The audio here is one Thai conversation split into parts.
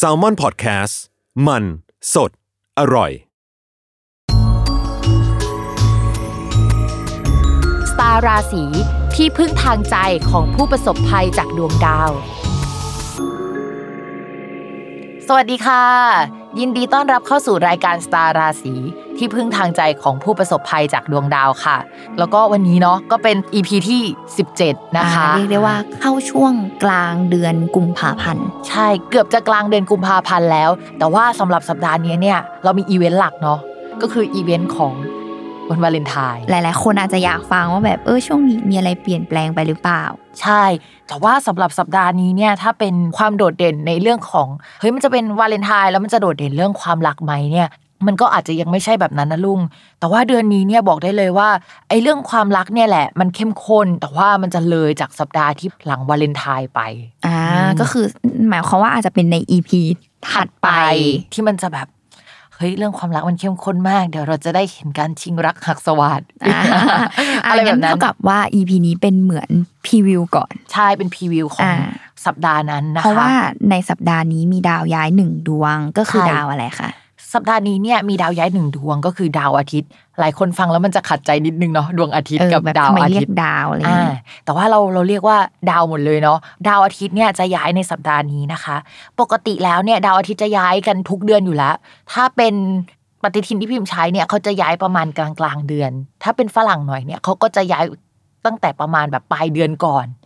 s a l ม o n PODCAST มัน สด อร่อย สตาร์ราศีที่พึ่งทางใจของผู้ประสบภัยจากดวงดาว สวัสดีค่ะ ยินดีต้อนรับเข้าสู่รายการสตาร์ราศีที่พึ่งทางใจของผู้ประสบภัยจากดวงดาวค่ะ แล้วก็วันนี้เนาะก็เป็น EP ที่ 17 นะคะอ่าเรียกได้ว่าเข้าช่วงกลางเดือนกุมภาพันธ์ใช่เกือบจะกลางเดือนกุมภาพันธ์แล้ว แต่ว่าสำหรับสัปดาห์นี้เนี่ยเรามีอีเวนต์หลักเนาะก็คืออีเวนต์ของวันวาเลนไทน์หลาย ๆ คนอาจจะอยากฟังว่าแบบเออช่วงนี้มีอะไรเปลี่ยนแปลงไปหรือเปล่า ใช่ แต่ว่าสำหรับสัปดาห์นี้เนี่ยถ้าเป็นความโดดเด่นในเรื่องของเฮ้ยมันจะเป็นวาเลนไทน์แล้วมันจะโดดเด่นเรื่องความรักไหมเนี่ยมันก็อาจจะยังไม่ใช่แบบนั้นนะลุง แต่ว่าเดือนนี้เนี่ยบอกได้เลยว่าไอ้เรื่องความรักเนี่ยแหละ มันเข้มข้น แต่ว่ามันจะเลยจากสัปดาห์ที่หลังวาเลนไทน์ไป อ่าอืมก็คือหมายความว่าอาจจะเป็นใน EP ถัดไปที่มันจะแบบเฮ้ยเรื่องความรักมันเข้มข้นมาก เดี๋ยวเราจะได้เห็นการชิงรักหักสวัสดอ่าอะไรแบบนั้นเท่ากับว่า EP นี้เป็นเหมือนพรีวิวก่อนใช่เป็นพรีวิวของอ่าสัปดาห์นั้นนะคะเพราะว่าในสัปดาห์นี้มีดาวย้ายหนึ่งดวงก็คือใช่ดาวอะไรคะสัปดาห์นี้เนี่ยมีดาวย้ายหนึ่งดวงก็คือดาวอาทิตย์ หลายคนฟังแล้วมันจะขัดใจนิดนึงเนาะดวงอาทิตย์เออกับแบบดาวทำไมอาเรียทิตกย์ดาวอะไรอย่างอ่าเงี้ยแต่ว่าเราเราเรียกว่าดาวหมดเลยเนาะดาวอาทิตย์เนี่ยจะย้ายในสัปดาห์นี้นะคะ ปกติแล้วเนี่ยดาวอาทิตย์จะย้ายกันทุกเดือนอยู่แล้ว ถ้าเป็นปฏิทินที่พิมพ์ใช้เนี่ยเขาจะย้ายประมาณกลางกลางๆเดือน ถ้าเป็นฝรั่งหน่อยเนี่ยเขาก็จะย้ายตั้งแต่ประมาณแบบปลายเดือนก่อนม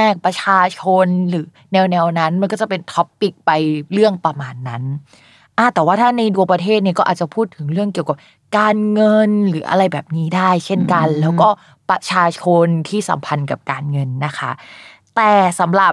าก ประชาชนหรือแนวแนวๆนั้น มันก็จะเป็น topic ไปเรื่องประมาณนั้นอะแต่ว่าถ้าในดวงประเทศเนี่ยก็อาจจะพูดถึงเรื่องเกี่ยวกับการเงินหรืออะไรแบบนี้ได้ เช่นกันอืมแล้วก็ประชาชนที่สัมพันธ์กับการเงินนะคะ แต่สำหรับ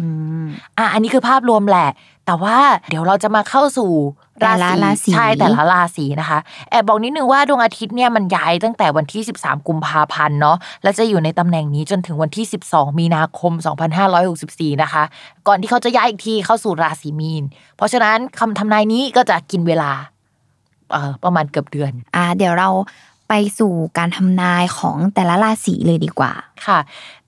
อืมอะอันนี้คือภาพรวมแหละ แต่ว่าเดี๋ยวเราจะมาเข้าสู่แต่ละราศีใช่แต่ละราศีนะคะ แอบบอกนิดนึงว่าดวงอาทิตย์เนี่ยมันย้ายตั้งแต่วันที่ 13 กุมภาพันธ์เนาะแล้วจะอยู่ในตำแหน่งนี้จนถึงวันที่ 12 มีนาคม 2564 นะคะ ก่อนที่เขาจะย้ายอีกทีเข้าสู่ราศีมีน เพราะฉะนั้นคำทำนายนี้ก็จะกินเวลาเอ่อประมาณเกือบเดือน อ่า เดี๋ยวเราไปสู่การทำนายของแต่ละราศีเลยดีกว่า ค่ะ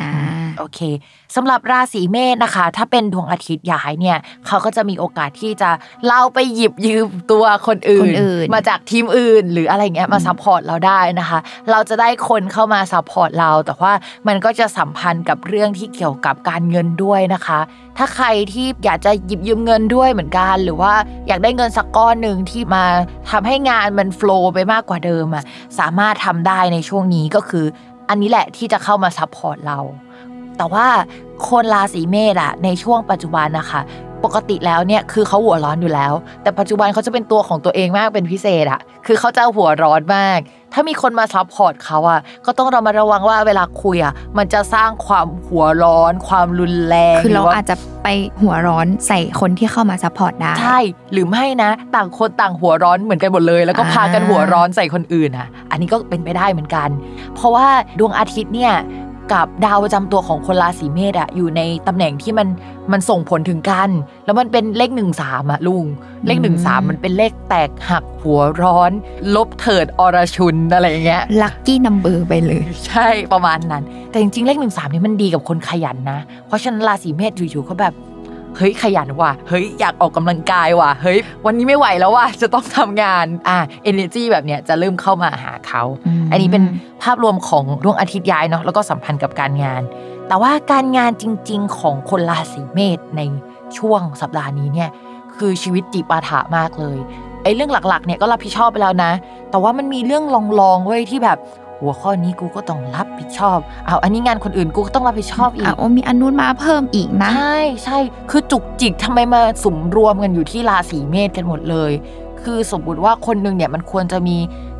อ่าโอเคสำหรับราศีเมษนะคะ ถ้าเป็นดวงอาทิตย์ย้ายเนี่ยเขาก็จะมีโอกาสที่จะเราไปหยิบยืมตัวคนอื่นคนอื่นมาจากทีมอื่น หรืออะไรเงี้ยมา support เราได้นะคะ เราจะได้คนเข้ามา support เรา แต่ว่ามันก็จะสัมพันธ์กับเรื่องที่เกี่ยวกับการเงินด้วยนะคะ ถ้าใครที่อยากจะหยิบยืมเงินด้วยเหมือนกัน หรือว่าอยากได้เงินสักก้อนหนึ่งที่มาทำให้งานมัน flow ไปมากกว่าเดิมอะสามารถทำได้ในช่วงนี้ก็คือ อันนี้แหละที่จะเข้ามา support เรา แต่ว่าคนราศีเมษอะในช่วงปัจจุบันนะคะ ปกติแล้วเนี่ยคือเขาหัวร้อนอยู่แล้ว แต่ปัจจุบันเขาจะเป็นตัวของตัวเองมากเป็นพิเศษอะคือเขาจะหัวร้อนมาก ถ้ามีคนมา support เขาอะก็ต้องระมัดระวังว่าเวลาคุยอะมันจะสร้างความหัวร้อน ความรุนแรงคือเราหว่อาจจะไปหัวร้อนใส่คนที่เข้ามา support ได้ใช่หรือไม่นะ ต่างคนต่างหัวร้อนเหมือนกันหมดเลย แล้วก็อ่าพากันหัวร้อนใส่คนอื่นอะอันนี้ก็เป็นไปได้เหมือนกัน เพราะว่าดวงอาทิตย์เนี่ย กับดาวประจำตัวของคนราศีเมษอะอยู่ในตำแหน่งที่มันมันส่งผลถึงกัน แล้วมันเป็นเลขหนึ่งสามอะลุง เลขหนึ่งสามมันเป็นเลขแตกหักหัวร้อน รบเถิดอรชุนอะไรอย่างเงี้ย lucky number ไปเลย ใช่ประมาณนั้น แต่จริงๆ เลขหนึ่งสามนี่มันดีกับคนขยันนะ เพราะฉะนั้นราศีเมษอยู่ๆเขาแบบ เฮ้ยขยันว่ะ เฮ้ยอยากออกกำลังกายว่ะ เฮ้ยวันนี้ไม่ไหวแล้วว่ะจะต้องทำงานอะ energy แบบเนี้ยจะเริ่มเข้ามาหาเขาอืมอันนี้เป็นภาพรวมของดวงอาทิตย์ย้ายเนาะแล้วก็สัมพันธ์กับการงาน แต่ว่าการงานจริง ๆ ของคนราศีเมษในช่วงสัปดาห์นี้เนี่ยคือชีวิตจิปาถะมากเลยไอ้เรื่องหลักๆเนี่ยก็รับผิดชอบไปแล้วนะ แต่ว่ามันมีเรื่องรองๆเว้ยที่แบบ หัวข้อนี้กูก็ต้องรับผิดชอบเอาอันนี้งานคนอื่นกูก็ต้องรับผิดชอบอีอะโอ้มีอันนู้นมาเพิ่มอีกนะ ใช่ใช่คือจุกจิกทำไมมาสุมรวมกันอยู่ที่ราศีเมษกันหมดเลย คือสมมติว่าคนหนึ่งเนี่ยมันควรจะมี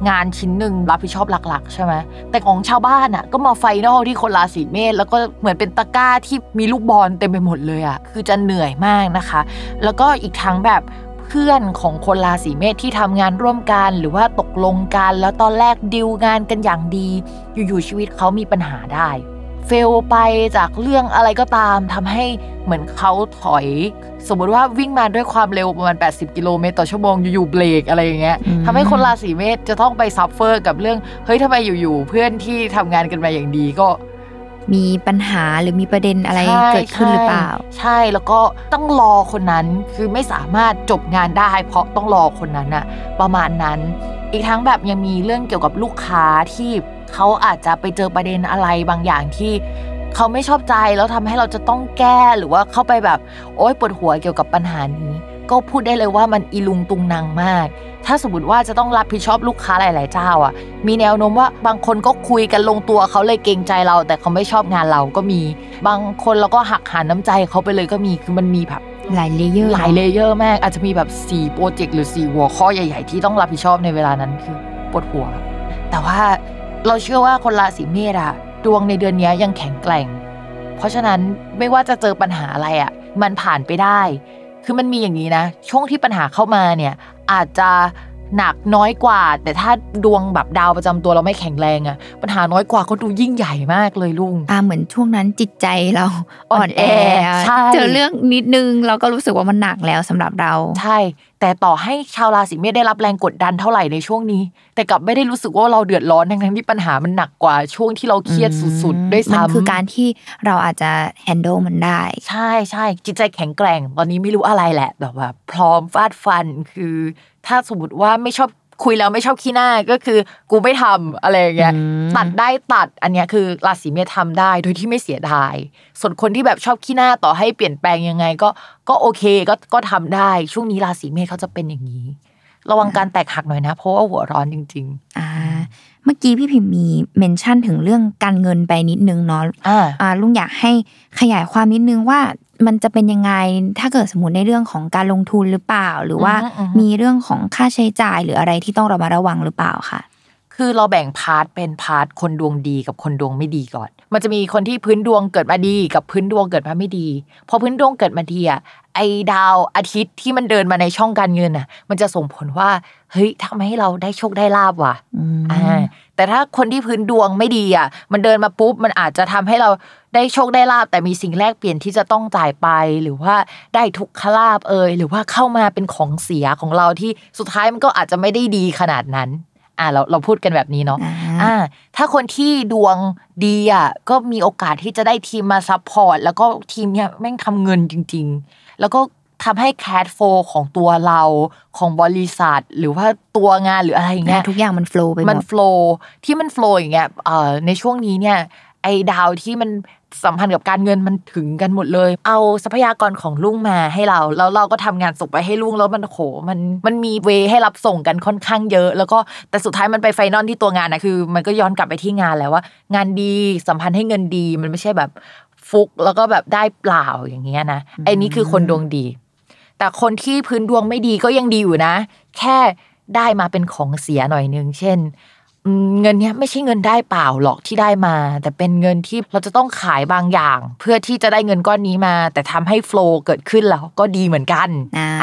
งานชิ้นหนึ่งรับผิดชอบหลัก ๆ ใช่ไหมแต่ของชาวบ้านอะก็มา final ที่คนราศีเมษแล้วก็เหมือนเป็นตะกร้าที่มีลูกบอลเต็มไปหมดเลยอะคือจะเหนื่อยมากนะคะ แล้วก็อีกทั้งแบบเพื่อนของคนราศีเมษที่ทำงานร่วมกัน หรือว่าตกลงกัน แล้วตอนแรกดิวงานกันอย่างดี อยู่ๆชีวิตเขามีปัญหาได้ fail ไปจากเรื่องอะไรก็ตามทำให้เหมือนเขาถอย สมมติว่าวิ่งมาด้วยความเร็วประมาณ 80 กิโลเมตรต่อชั่วโมงอยู่ๆเบรกอะไรอย่างเงี้ยอืมทำให้คนราศีเมษจะต้องไป suffer กับเรื่องเฮ้ยทำไมอยู่ๆเพื่อนที่ทำงานกันมาอย่างดีก็ มีปัญหาหรือมีประเด็นอะไรใช่เกิดขึ้นหรือเปล่าใช่ใช่แล้วก็ต้องรอคนนั้นคือไม่สามารถจบงานได้ เพราะต้องรอคนนั้นอะประมาณนั้น อีกทั้งแบบยังมีเรื่องเกี่ยวกับลูกค้าที่เขาอาจจะไปเจอประเด็นอะไรบางอย่างที่เขาไม่ชอบใจแล้วทำให้เราจะต้องแก้หรือว่าเข้าไปแบบ โอ๊ยปวดหัวเกี่ยวกับปัญหานี้ ก็พูดได้เลยว่ามันอีลุงตุงนางมาก ถ้าสมมติว่าจะต้องรับผิดชอบลูกค้าหลาย ๆ เจ้าอะ มีแนวโน้มว่าบางคนก็คุยกันลงตัวเขาเลยเกรงใจเรา แต่เขาไม่ชอบงานเราก็มี บางคนเราก็หักหาน้ำใจเขาไปเลยก็มีคือมันมีแบบหลาย layer หลาย layer มาก อาจจะมีแบบ4 project หรือ 4 หัวข้อใหญ่ ๆ ที่ต้องรับผิดชอบในเวลานั้นคือปวดหัว แต่ว่าเราเชื่อว่าคนราศีเมษอะดวงในเดือนนี้ยังแข็งแกร่ง เพราะฉะนั้นไม่ว่าจะเจอปัญหาอะไรอะมันผ่านไปได้ คือมันมีอย่างนี้นะ ช่วงที่ปัญหาเข้ามาเนี่ยอาจจะ หนักน้อยกว่า แต่ถ้าดวงแบบดาวประจำตัวเราไม่แข็งแรงอะปัญหาน้อยกว่าก็ดูยิ่งใหญ่มากเลยลุงอ่าเหมือนช่วงนั้นจิตใจเราอ่อ่ออนนแอแอใช่เจอเรื่องนิดนึงเราก็รู้สึกว่ามันหนักแล้วสำหรับเราใช่ แต่ต่อให้ชาวราศีเมษได้รับแรงกดดันเท่าไหร่ในช่วงนี้ แต่กลับไม่ได้รู้สึกว่าเราเดือดร้อนทั้งๆที่ปัญหามันหนักกว่าช่วงที่เราเครียดสุดๆด้วยมันซ้ำคือการที่เราอาจจะ handle มันได้ ใช่ใช่จิตใจแข็งแกร่ง ตอนนี้ไม่รู้อะไรแหละแบบว่าพร้อมฟาดฟันคือ ถ้าสมมติว่าไม่ชอบคุยแล้วไม่ชอบขี้หน้าก็คือ กูไม่ทำอะไรอย่างเงี้ยอืมตัดได้ตัดอันเนี้ยคือราศีเมษทำได้โดยที่ไม่เสียดาย ส่วนคนที่แบบชอบขี้หน้าต่อให้เปลี่ยนแปลงยังไง ก็ก็โอเคก็ก็ทำได้ ช่วงนี้ราศีเมษเขาจะเป็นอย่างนี้ ระวังการแตกหักหน่อยนะ เพราะว่าหัวร้อนจริงอ่า เมื่อกี้พี่พิมพ์มีเมนชั่นถึงเรื่องการเงินไปนิดนึงเนาะๆอ่าอ่าลุงอยากให้ขยายความนิดนึงว่า มันจะเป็นยังไง ถ้าเกิดสมมติในเรื่องของการลงทุนหรือเปล่า หรือว่าอือฮึอือฮึมีเรื่องของค่าใช้จ่ายหรืออะไรที่ต้องระมัดระวังหรือเปล่าค่ะ คือเราแบ่ง part เป็น part คนดวงดีกับคนดวงไม่ดีก่อน มันจะมีคนที่พื้นดวงเกิดมาดีกับพื้นดวงเกิดมาไม่ดี พอพื้นดวงเกิดมาดีอะไอ้ดาวอาทิตย์ที่มันเดินมาในช่องการเงินอะ มันจะส่งผลว่าเฮ้ยทำให้เราได้โชคได้ลาภว่ะอืมอ่าแต่ถ้าคนที่พื้นดวงไม่ดีอะ มันเดินมาปุ๊บมันอาจจะทำให้เราได้โชคได้ลาภแต่มีสิ่งแลกเปลี่ยนที่จะต้องจ่ายไปหรือว่าได้ทุกขลาภเอยหรือว่าเข้ามาเป็นของเสียของเราที่สุดท้ายมันก็อาจจะไม่ได้ดีขนาดนั้น อ่าเราเราพูดกันแบบนี้เนาะอ่าอ่า ถ้าคนที่ดวงดีอะก็มีโอกาสที่จะได้ทีมมา support แล้วก็ทีมเนี้ยแม่งทำเงินจริง ๆ แล้วก็ทำให้ cash flow ของตัวเราของบริษัท หรือว่าตัวงานหรืออะไรอย่างเงี้ยทุกอย่างมันโฟล์ไปหมมันดโฟล์ที่มันโฟล์อย่างเงี้ยเอ่อในช่วงนี้เนี่ย ไอ้ดาวที่มันสัมพันธ์กับการเงินมันถึงกันหมดเลย เอาทรัพยากรของลุงมาให้เรา แล้วเราก็ทำงานส่งไปให้ลุงแล้วมันโหมันมันมีเวให้รับส่งกันค่อนข้างเยอะ แล้วก็แต่สุดท้ายมันไปไฟนอลที่ตัวงานนะคือ มันก็ย้อนกลับไปที่งานแล้วว่า งานดีสัมพันธ์ให้เงินดีมันไม่ใช่แบบฟุกแล้วก็แบบได้เปล่าอย่างเงี้ยนะไอ้นี่คือคนดวงดี แต่คนที่พื้นดวงไม่ดีก็ยังดีอยู่นะ แค่ได้มาเป็นของเสียหน่อยนึงเช่นอืม เงินเนี้ยไม่ใช่เงินได้เปล่าหรอกที่ได้มา แต่เป็นเงินที่เราจะต้องขายบางอย่าง เพื่อที่จะได้เงินก้อนนี้มา แต่ทำให้โฟล์เกิดขึ้นแล้วก็ดีเหมือนกัน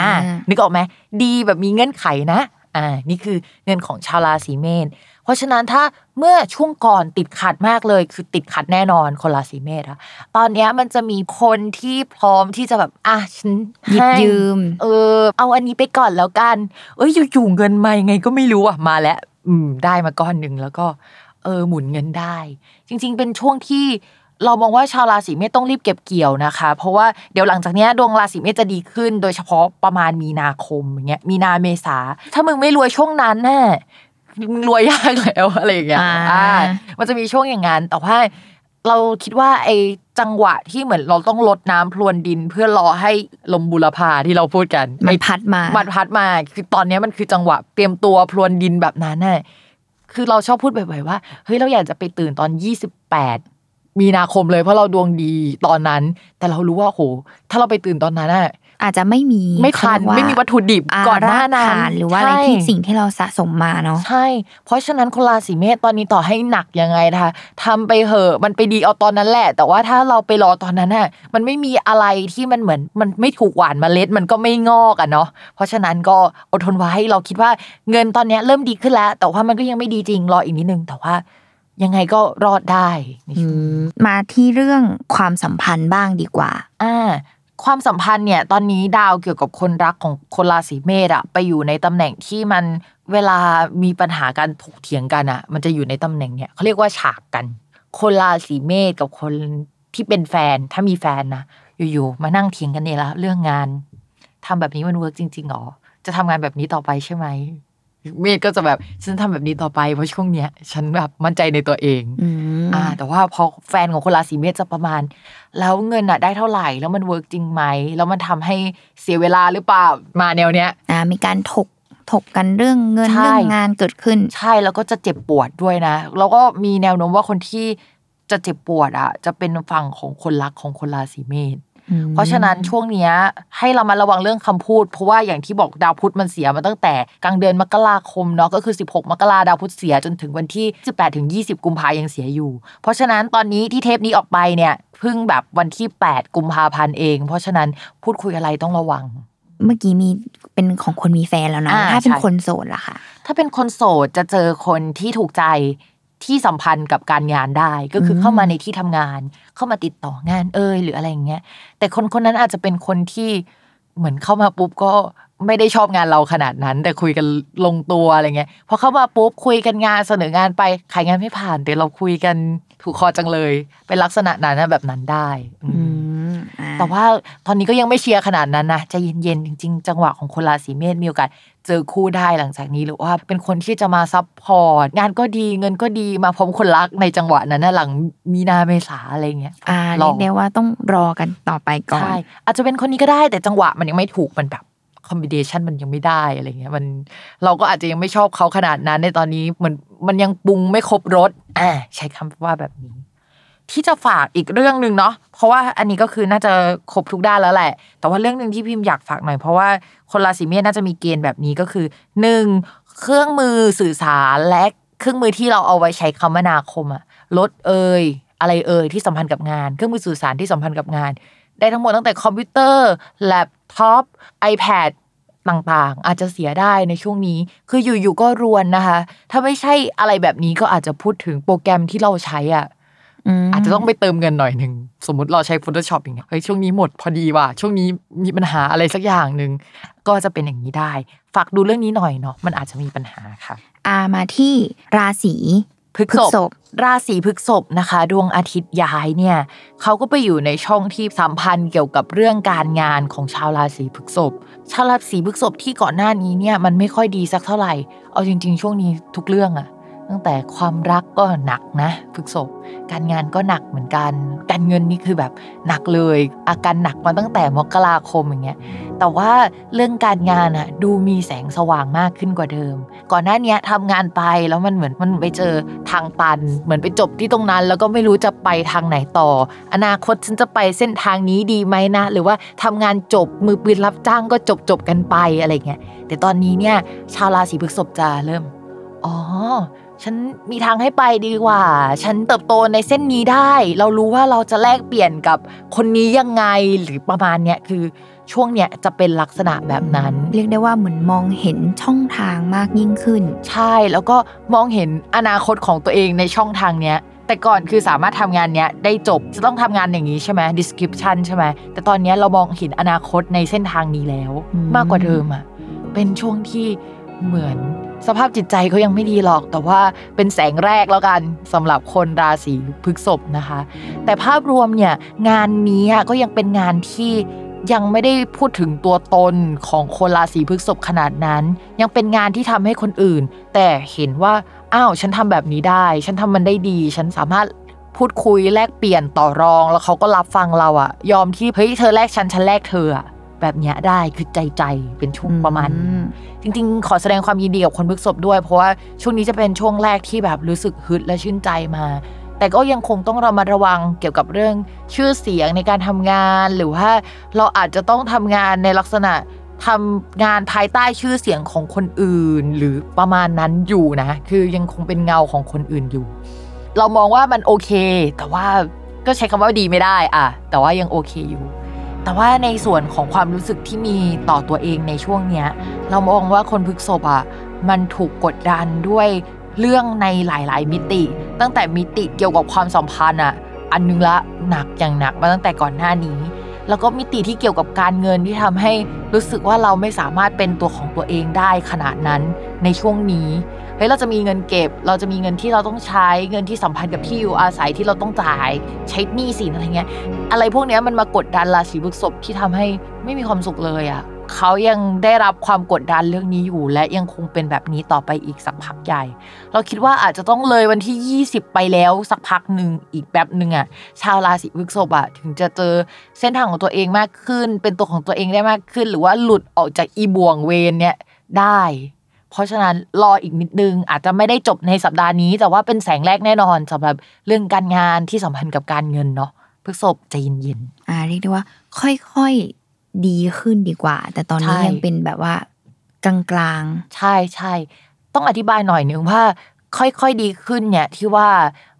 อ่านึกออกไหมดีแบบมีเงื่อนไขนะอ่านี่คือเงินของชาวราศีเมษเพราะฉะนั้นถ้าเมื่อช่วงก่อนติดขัดมากเลย คือติดขัดแน่นอนคนราศีเมษอะตอนเนี้ยมันจะมีคนที่พร้อมที่จะแบบอะฉันหยิบให้ยืม เออ เอาอันนี้ไปก่อนแล้วกัน เอ้ยอยู่ๆเงินมายังไงก็ไม่รู้อะมาแล้ว อืม ได้มาก้อนหนึ่งแล้วก็ เออ หมุนเงินได้ จริง ๆ เป็นช่วงที่เรามองว่าชาวราศีเมษต้องรีบเก็บเกี่ยวนะคะ เพราะว่าเดี๋ยวหลังจากเนี้ยดวงราศีเมษจะดีขึ้น โดยเฉพาะประมาณมีนาคมอย่างเงี้ยมีนาเมษา ถ้ามึงไม่รวยช่วงนั้นน่ะมึงรวยยากแล้วอะไรอย่างเงี้ยอ่าอ่ามันจะมีช่วงอย่างนั้นแต่ว่า เราคิดว่าไอ้จังหวะที่เหมือนเราต้องลดน้ำพรวนดิน เพื่อรอให้ลมบุรพาที่เราพูดกันมันไอ้พัดมามันพัดมาคือตอนเนี้ยมันคือจังหวะเตรียมตัวพรวนดินแบบนั้นน่ะคือเราชอบพูดบ่อยๆว่าเฮ้ยเราอยากจะไปตื่นตอนยี่สิบแปดมีนาคมเลยเพราะเราดวงดีตอนนั้น แต่เรารู้ว่าโห ถ้าเราไปตื่นตอนนั้นน่ะ อาจจะไม่มีไม่ทันเขาเรียกว่าไม่มีวัตถุดิบอ่าก่อนหน้านั้นรกฐานหรือว่าอะไรใช่ที่สิ่งที่เราสะสมมาเนาะใช่ เพราะฉะนั้นคนราศีเมษตอนนี้ต่อให้หนักยังไงนะคะทำไปเหอะมันไปดีเอาตอนนั้นแหละ แต่ว่าถ้าเราไปรอตอนนั้นน่ะมันไม่มีอะไรที่มันเหมือนมันไม่ถูกหวานเมล็ดมันก็ไม่งอกอะเนาะเพราะฉะนั้นก็อดทนไว้เราคิดว่าเงินตอนเนี้ยเริ่มดีขึ้นแล้ว แต่ว่ามันก็ยังไม่ดีจริงรออีกนิดนึงแต่ว่ายังไงก็รอดได้ในช่วงนี้มาที่เรื่องความสัมพันธ์บ้างดีกว่า อ่า ความสัมพันธ์เนี่ยตอนนี้ดาวเกี่ยวกับคนรักของคนราศีเมษอะไปอยู่ในตำแหน่งที่มันเวลามีปัญหาการถกเถียงกันอะมันจะอยู่ในตำแหน่งเนี่ยเขาเรียกว่าฉากกัน คนราศีเมษกับคนที่เป็นแฟนถ้ามีแฟนนะอยู่ๆมานั่งเถียงกันเนี่ยละเรื่องงานทำแบบนี้มัน work จริงๆหรอจะทำงานแบบนี้ต่อไปใช่ไหมเมษก็จะแบบฉันทำแบบนี้ต่อไปเพราะช่วงเนี้ย ฉันแบบมั่นใจในตัวเองอืมอ่า แต่ว่าพอแฟนของคนราศีเมษจะประมาณ แล้วเงินอะได้เท่าไหร่แล้วมัน work จริงไหมแล้วมันทำให้เสียเวลาหรือเปล่ามาแนวเนี้ยอ่ามีการถกถกกันเรื่องเงินใช่เรื่องงานเกิดขึ้น ใช่แล้วก็จะเจ็บปวดด้วยนะ แล้วก็มีแนวโน้มว่าคนที่จะเจ็บปวดอะจะเป็นฝั่งของคนรักของคนราศีเมษอืม เพราะฉะนั้นช่วงเนี้ยให้เรามาระวังเรื่องคำพูด เพราะว่าอย่างที่บอกดาวพุธมันเสียมาตั้งแต่กลางเดือนมกราคมเนาะก็คือ 16 มกราดาวพุธเสียจนถึงวันที่ 18ถึง20 กุมภายังเสียอยู่ เพราะฉะนั้นตอนนี้ที่เทปนี้ออกไปเนี่ยเพิ่งแบบวันที่ 8 กุมภาพันธ์เอง เพราะฉะนั้นพูดคุยอะไรต้องระวังเมื่อกี้มีเป็นของคนมีแฟนแล้วเนาะอ่าถ้าเป็นใช่คนโสดล่ะค่ะ ถ้าเป็นคนโสดจะเจอคนที่ถูกใจ ที่สัมพันธ์กับการงานได้ก็คือมเข้ามาในที่ทำงาน เข้ามาติดต่องานเอ่ยหรืออะไรอย่างเงี้ยแต่คนคนนั้นอาจจะเป็นคนที่เหมือนเข้ามาปุ๊บก็ไม่ได้ชอบงานเราขนาดนั้น แต่คุยกันลงตัวอะไรเงี้ยพอเข้ามาปุ๊บคุยกันงานเสนองานไปขายงานไม่ผ่านแต่เราคุยกันถูกคอจังเลย เป็นลักษณะนั้นนะแบบนั้นได้อืมอืมอ่าแต่ว่าตอนนี้ก็ยังไม่เชียร์ขนาดนั้นนะใจเย็นๆจริง ๆ จังหวะของคนราศีเมษมีโอกาส เจอคู่ได้หลังจากนี้หรือว่าเป็นคนที่จะมา support งานก็ดีเงินก็ดีมาพร้อมคนรักในจังหวะนั้นนะหลังมีนาเมษาอะไรเงี้ยอ่าลเรีอยงกได้ว่าต้องรอกันต่อไปก่อนใช่อาจจะเป็นคนนี้ก็ได้แต่จังหวะมันยังไม่ถูกมันแบบ combination มันยังไม่ได้อะไรเงี้ยมันเราก็อาจจะยังไม่ชอบเขาขนาดนั้นในตอนนี้มันมันยังปรุงไม่ครบรสอ่าใช้คำว่าแบบนี้ ที่จะฝากอีกเรื่องหนึ่งเนาะเพราะว่าอันนี้ก็คือน่าจะครบทุกด้านแล้วแหละ แต่ว่าเรื่องหนึ่งที่พิมพ์อยากฝากหน่อยเพราะว่าคนราศีเมษน่าจะมีเกณฑ์แบบนี้ก็คือหนึ่งเครื่องมือสื่อสารและเครื่องมือที่เราเอาไว้ใช้คมนาคมอะรถเอ่ยอะไรเอ่ยที่สัมพันธ์กับงาน เครื่องมือสื่อสารที่สัมพันธ์กับงาน ได้ทั้งหมดตั้งแต่คอมพิวเตอร์แล็ปท็อป iPad ต่างๆ อาจจะเสียได้ในช่วงนี้ คืออยู่ๆก็รวนนะคะ ถ้าไม่ใช่อะไรแบบนี้ก็อาจจะพูดถึงโปรแกรมที่เราใช้อะ อาจจะต้องไปเติมเงินหน่อยหนึ่งสมมติเราใช้ Photoshop อย่างเงี้ยเฮ้ยช่วงนี้หมดพอดีว่ะช่วงนี้มีปัญหาอะไรสักอย่างหนึ่งก็จะเป็นอย่างนี้ได้ ฝากดูเรื่องนี้หน่อยเนาะมันอาจจะมีปัญหาค่ะอามาที่ราศีพฤกพฤษษภราศีพฤกษภนะคะ ดวงอาทิตย์ย้ายเนี่ยเขาก็ไปอยู่ในช่องที่สัมพันธ์เกี่ยวกับเรื่องการงานของชาวราศีพฤษภชาวราศีพฤษภที่ก่อนหน้านี้เนี่ยมันไม่ค่อยดีสักเท่าไหร่ เอาจริง ๆ ช่วงนี้ทุกเรื่องอะ ตั้งแต่ความรักก็หนักนะพฤษภการงานก็หนักเหมือนกัน การเงินนี่คือแบบหนักเลย อาการหนักมาตั้งแต่มกราคมอย่างเงี้ยแต่ว่าเรื่องการงานอะดูมีแสงสว่างมากขึ้นกว่าเดิม ก่อนหน้านี้ยทำงานไปแล้วมันเหมือนมันไปเจอทางตัน เหมือนไปจบที่ตรงนั้น แล้วก็ไม่รู้จะไปทางไหนต่อ อนาคตฉันจะไปเส้นทางนี้ดีไหมนะ หรือว่าทำงานจบมือปืนรับจ้างก็จบจบกันไปอะไรเงี้ยแต่ตอนนี้เนี่ยชาวราศีพฤษภจะเริ่มอ๋อ ฉันมีทางให้ไปดีกว่า ฉันเติบโตในเส้นนี้ได้ เรารู้ว่าเราจะแลกเปลี่ยนกับคนนี้ยังไงหรือประมาณเนี้ยคือช่วงเนี้ยจะเป็นลักษณะแบบนั้น เรียกได้ว่าเหมือนมองเห็นช่องทางมากยิ่งขึ้น ใช่แล้วก็มองเห็นอนาคตของตัวเองในช่องทางเนี้ยแต่ก่อนคือสามารถทำงานเนี้ยได้จบจะต้องทำงานอย่างนี้ใช่ไหม description ใช่ไหมแต่ตอนเนี้ยเรามองเห็นอนาคตในเส้นทางนี้แล้วอืมมากกว่าเดิมอะเป็นช่วงที่ เหมือนสภาพจิตใจเขายังไม่ดีหรอก แต่ว่าเป็นแสงแรกแล้วกันสำหรับคนราศีพฤษภนะคะ แต่ภาพรวมเนี่ยงานนี้ก็ยังเป็นงานที่ยังไม่ได้พูดถึงตัวตนของคนราศีพฤษภขนาดนั้น ยังเป็นงานที่ทำให้คนอื่น แต่เห็นว่าอ้าวฉันทำแบบนี้ได้ ฉันทำมันได้ดี ฉันสามารถพูดคุยแลกเปลี่ยนต่อรองแล้วเขาก็รับฟังเราอะยอมที่เฮ้ยเธอแลกฉันฉันแลกเธออะ แบบเนี้ยได้คือใจใจเป็นช่วงประมาณนี้อืมจริง ๆ ขอแสดงความยินดีกับคนพฤษภด้วย เพราะว่าช่วงนี้จะเป็นช่วงแรกที่แบบรู้สึกฮึดและชื่นใจมา แต่ก็ยังคงต้องระมัดระวังเกี่ยวกับเรื่องชื่อเสียงในการทำงานหรือว่าเราอาจจะต้องทำงานในลักษณะทำงานภายใต้ชื่อเสียงของคนอื่น หรือประมาณนั้นอยู่นะ คือยังคงเป็นเงาของคนอื่นอยู่ เรามองว่ามันโอเค แต่ว่าก็ใช้คำว่าดีไม่ได้อะแต่ว่ายังโอเคอยู่ แต่ว่าในส่วนของความรู้สึกที่มีต่อตัวเองในช่วงเนี้ย เรามองว่าคนพฤกษบอะมันถูกกดดันด้วยเรื่องในหลาย ๆ มิติ ตั้งแต่มิติเกี่ยวกับความสัมพันธ์อะอันนึงละหนักอย่างหนักมาตั้งแต่ก่อนหน้านี้ แล้วก็มิติที่เกี่ยวกับการเงินที่ทำให้รู้สึกว่าเราไม่สามารถเป็นตัวของตัวเองได้ขนาดนั้นในช่วงนี้เฮ้ยเราจะมีเงินเก็บ เราจะมีเงินที่เราต้องใช้เงินที่สัมพันธ์กับที่อยู่อาศัยที่เราต้องจ่ายใช้หนี้สินอะไรเงี้ยอะไรพวกเนี้ยมันมากดดันราศีพฤษภที่ทำให้ไม่มีความสุขเลยอะ่ะ เขายังได้รับความกดดันเรื่องนี้อยู่ และยังคงเป็นแบบนี้ต่อไปอีกสักพักใหญ่ เราคิดว่าอาจจะต้องเลยวันที่ 20 ไปแล้วสักพักหนึ่งอีกแบบหนึ่งอะ่ะชาวราศีพฤษภอะถึงจะเจอเส้นทางของตัวเองมากขึ้น เป็นตัวของตัวเองได้มากขึ้น หรือว่าหลุดออกจากอีบ่วงเวรเนี่ยได้ เพราะฉะนั้นรออีกนิดนึง อาจจะไม่ได้จบในสัปดาห์นี้ แต่ว่าเป็นแสงแรกแน่นอนสำหรับเรื่องการงานที่สัมพันธ์กับการเงินเนาะพฤษภใจเย็นๆอ่าเรียกได้ว่า ค่อยๆ ดีขึ้นดีกว่า แต่ตอนนี้ยังเป็นแบบว่ากลางๆ ใช่ใช่ต้องอธิบายหน่อยหนึ่งว่า ค่อยๆดีขึ้นเนี่ยที่ว่า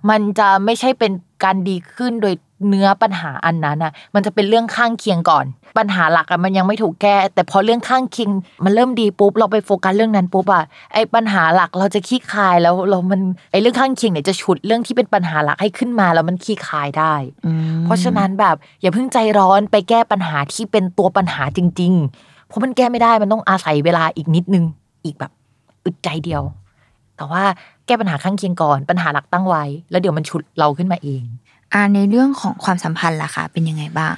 มันจะไม่ใช่เป็น การดีขึ้นโดยเนื้อปัญหาอันนั้นอะ มันจะเป็นเรื่องข้างเคียงก่อน ปัญหาหลักอะมันยังไม่ถูกแก้ แต่พอเรื่องข้างเคียง มันเริ่มดีปุ๊บเราไปโฟกัสเรื่องนั้นปุ๊บอะไอ้ปัญหาหลักเราจะขี้คายแล้วเรามันไอ้เรื่องข้างเคียงเนี่ยจะฉุดเรื่องที่เป็นปัญหาหลักให้ขึ้นมาแล้วมันขี้คายได้ๆอืมเพราะฉะนั้นแบบอย่าเพิ่งใจร้อนไปแก้ปัญหาที่เป็นตัวปัญหาจริง ๆ เพราะมันแก้ไม่ได้มันต้องอาศัยเวลาอีกนิดนึงอีกแบบอึดใจเดียว แต่ว่า แก้ปัญหาข้างเคียงก่อนปัญหาหลักตั้งไว้ แล้วเดี๋ยวมันฉุดเราขึ้นมาเองอ่าในเรื่องของความสัมพันธ์ล่ะคะเป็นยังไงบ้าง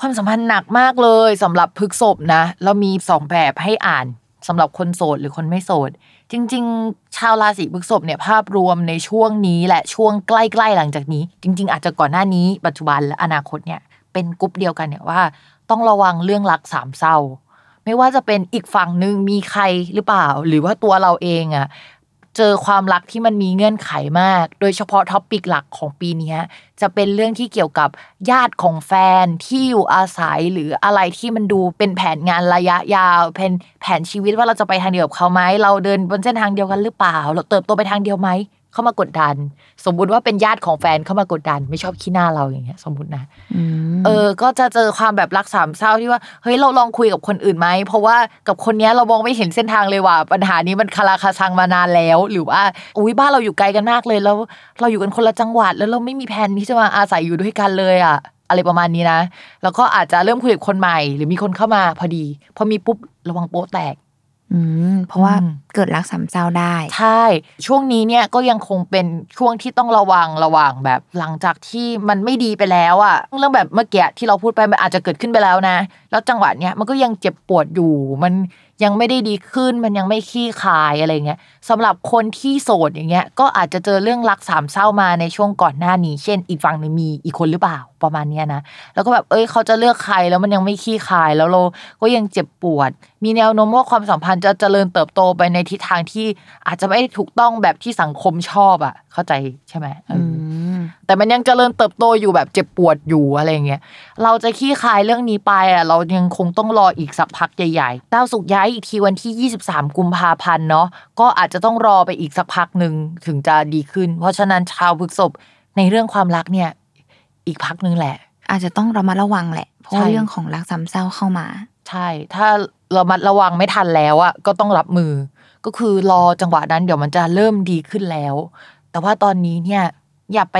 ความสัมพันธ์หนักมากเลยสำหรับพฤกษบนะ เรามีสองแบบให้อ่านสำหรับคนโสดหรือคนไม่โสด จริง ๆ ชาวราศีพฤษภเนี่ยภาพรวมในช่วงนี้และช่วงใกล้ๆหลังจากนี้ จริง ๆ อาจจะก่อนหน้านี้ปัจจุบันและอนาคตเนี่ยเป็นกลุ่มเดียวกันเนี่ยว่า ต้องระวังเรื่องรักสามเศร้า ไม่ว่าจะเป็นอีกฝั่งหนึ่งมีใครหรือเปล่า หรือว่าตัวเราเองอะ เจอความรักที่มันมีเงื่อนไขมาก โดยเฉพาะท็อปปิกหลักของปีนี้จะเป็นเรื่องที่เกี่ยวกับญาติของแฟนที่อยู่อาศัยหรืออะไรที่มันดูเป็นแผนงานระยะยาว เป็นแผนชีวิตว่าเราจะไปทางเดียวกับเขาไหมเราเดินบนเส้นทางเดียวกันหรือเปล่า เราเติบโตไปทางเดียวไหม เข้ามากดดัน สมมุติว่าเป็นญาติของแฟนเข้ามากดดัน ไม่ชอบขี้หน้าเราอย่างเงี้ย สมมตินะอืมเออ ก็จะเจอความแบบรักสามเศร้าที่ว่าเฮ้ยเราลองคุยกับคนอื่นไหมเพราะว่ากับคนเนี้ยเรามองไม่เห็นเส้นทางเลยว่ะปัญหานี้มันคาราคาซังมานานแล้ว หรือว่าอุ้ยบ้านเราอยู่ไกลกันมากเลยแล้ว เราอยู่กันคนละจังหวัด แล้วเราไม่มีแผนที่จะมาอาศัยอยู่ด้วยกันเลยอะอะไรประมาณนี้นะ แล้วก็อาจจะเริ่มคุยกับคนใหม่ หรือมีคนเข้ามาพอดี พอมีปุ๊บระวังโป๊ะแตก อืมเพราะว่าอืมเกิดรักสามเศร้าได้ ใช่ ช่วงนี้เนี่ยก็ยังคงเป็นช่วงที่ต้องระวังระหว่างแบบ หลังจากที่มันไม่ดีไปแล้วอะเรื่องแบบเมื่อกี้ที่เราพูดไปมันอาจจะเกิดขึ้นไปแล้วนะ แล้วจังหวะเนี้ยมันก็ยังเจ็บปวดอยู่มัน ยังไม่ได้ดีขึ้นมันยังไม่ขี้คายอะไรเงี้ยสำหรับคนที่โสดอย่างเงี้ยก็อาจจะเจอเรื่องรักสามเศร้ามาในช่วงก่อนหน้านี้ เช่น อีกฝั่งหนึ่งมีอีกคนหรือเปล่าประมาณเนี้ยนะแล้วก็แบบเอ้ยเขาจะเลือกใครแล้วมันยังไม่ขี้คายแล้วเราก็ยังเจ็บปวด มีแนวโน้มว่าความสัมพันธ์จะเจริญเติบโตไปในทิศทางที่อาจจะไม่ถูกต้องแบบที่สังคมชอบอะ เข้าใจใช่ไหมอืม แต่มันยังเจริญเติบโตอยู่แบบเจ็บปวดอยู่อะไรเงี้ยเราจะขี้คายเรื่องนี้ไปอะเรายังคงต้องรออีกสักพักใหญ่ๆดาวสุกร์ย้ายอีกทีวันที่ 23 กุมภาพันธ์เนาะก็อาจจะต้องรอไปอีกสักพักหนึ่งถึงจะดีขึ้น เพราะฉะนั้นชาวพฤษภในเรื่องความรักเนี่ย อีกพักหนึ่งแหละ อาจจะต้องระมัดระวังแหละ เพราะว่าใช่เรื่องของรักสามเศร้าเข้ามา ใช่ ถ้าเรามัดระวังไม่ทันแล้วอะก็ต้องรับมือ ก็คือรอจังหวะนั้นเดี๋ยวมันจะเริ่มดีขึ้นแล้ว แต่ว่าตอนนี้เนี่ย อย่าไป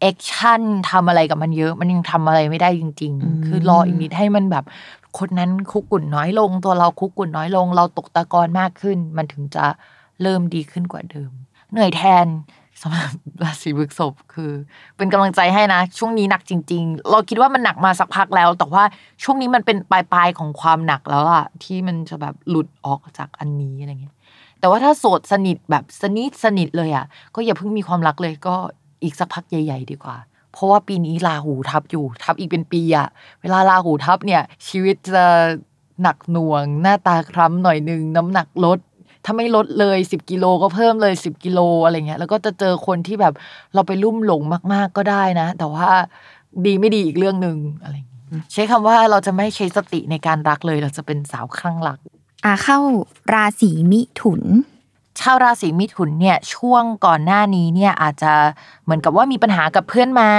action ทำอะไรกับมันเยอะ มันยังทำอะไรไม่ได้จริงอืมๆคือรออีกนิดให้มันแบบ คนนั้นคุกรุ่นน้อยลง ตัวเราคุกรุ่นน้อยลง เราตกตะกอนมากขึ้น มันถึงจะเริ่มดีขึ้นกว่าเดิม เหนื่อยแทนสำหรับราศีพฤษภคือ เป็นกำลังใจให้นะ ช่วงนี้หนักจริง ๆ เราคิดว่ามันหนักมาสักพักแล้ว แต่ว่าช่วงนี้มันเป็นปลายๆของความหนักแล้วอะที่มันจะแบบหลุดออกจากอันนี้อะไรเงี้ยแต่ว่าถ้าโสดสนิทแบบสนิทสนิทเลยอะก็อย่าเพิ่งมีความรักเลยก็ อีกสักพักใหญ่ ๆ ดีกว่า เพราะว่าปีนี้ราหูทับอยู่ทับอีกเป็นปีอะเวลาราหูทับเนี่ย ชีวิตจะหนักหน่วง หน้าตาคล้ำหน่อยนึงน้ำหนักลดถ้าไม่ลดเลย 10 กิโลก็เพิ่มเลย 10 กิโลอะไรเงี้ยแล้วก็จะเจอคนที่แบบเราไปลุ่มหลงมากๆก็ได้นะ แต่ว่าดีไม่ดีอีกเรื่องหนึ่งอะไรเงี้ยใช้คำว่าเราจะไม่ใช้สติในการรักเลย เราจะเป็นสาวคลั่งรัก อ่าเข้าราศีมิถุน ชาวราศีมิถุนเนี่ยช่วงก่อนหน้านี้เนี่ยอาจจะเหมือนกับว่ามีปัญหากับเพื่อนมา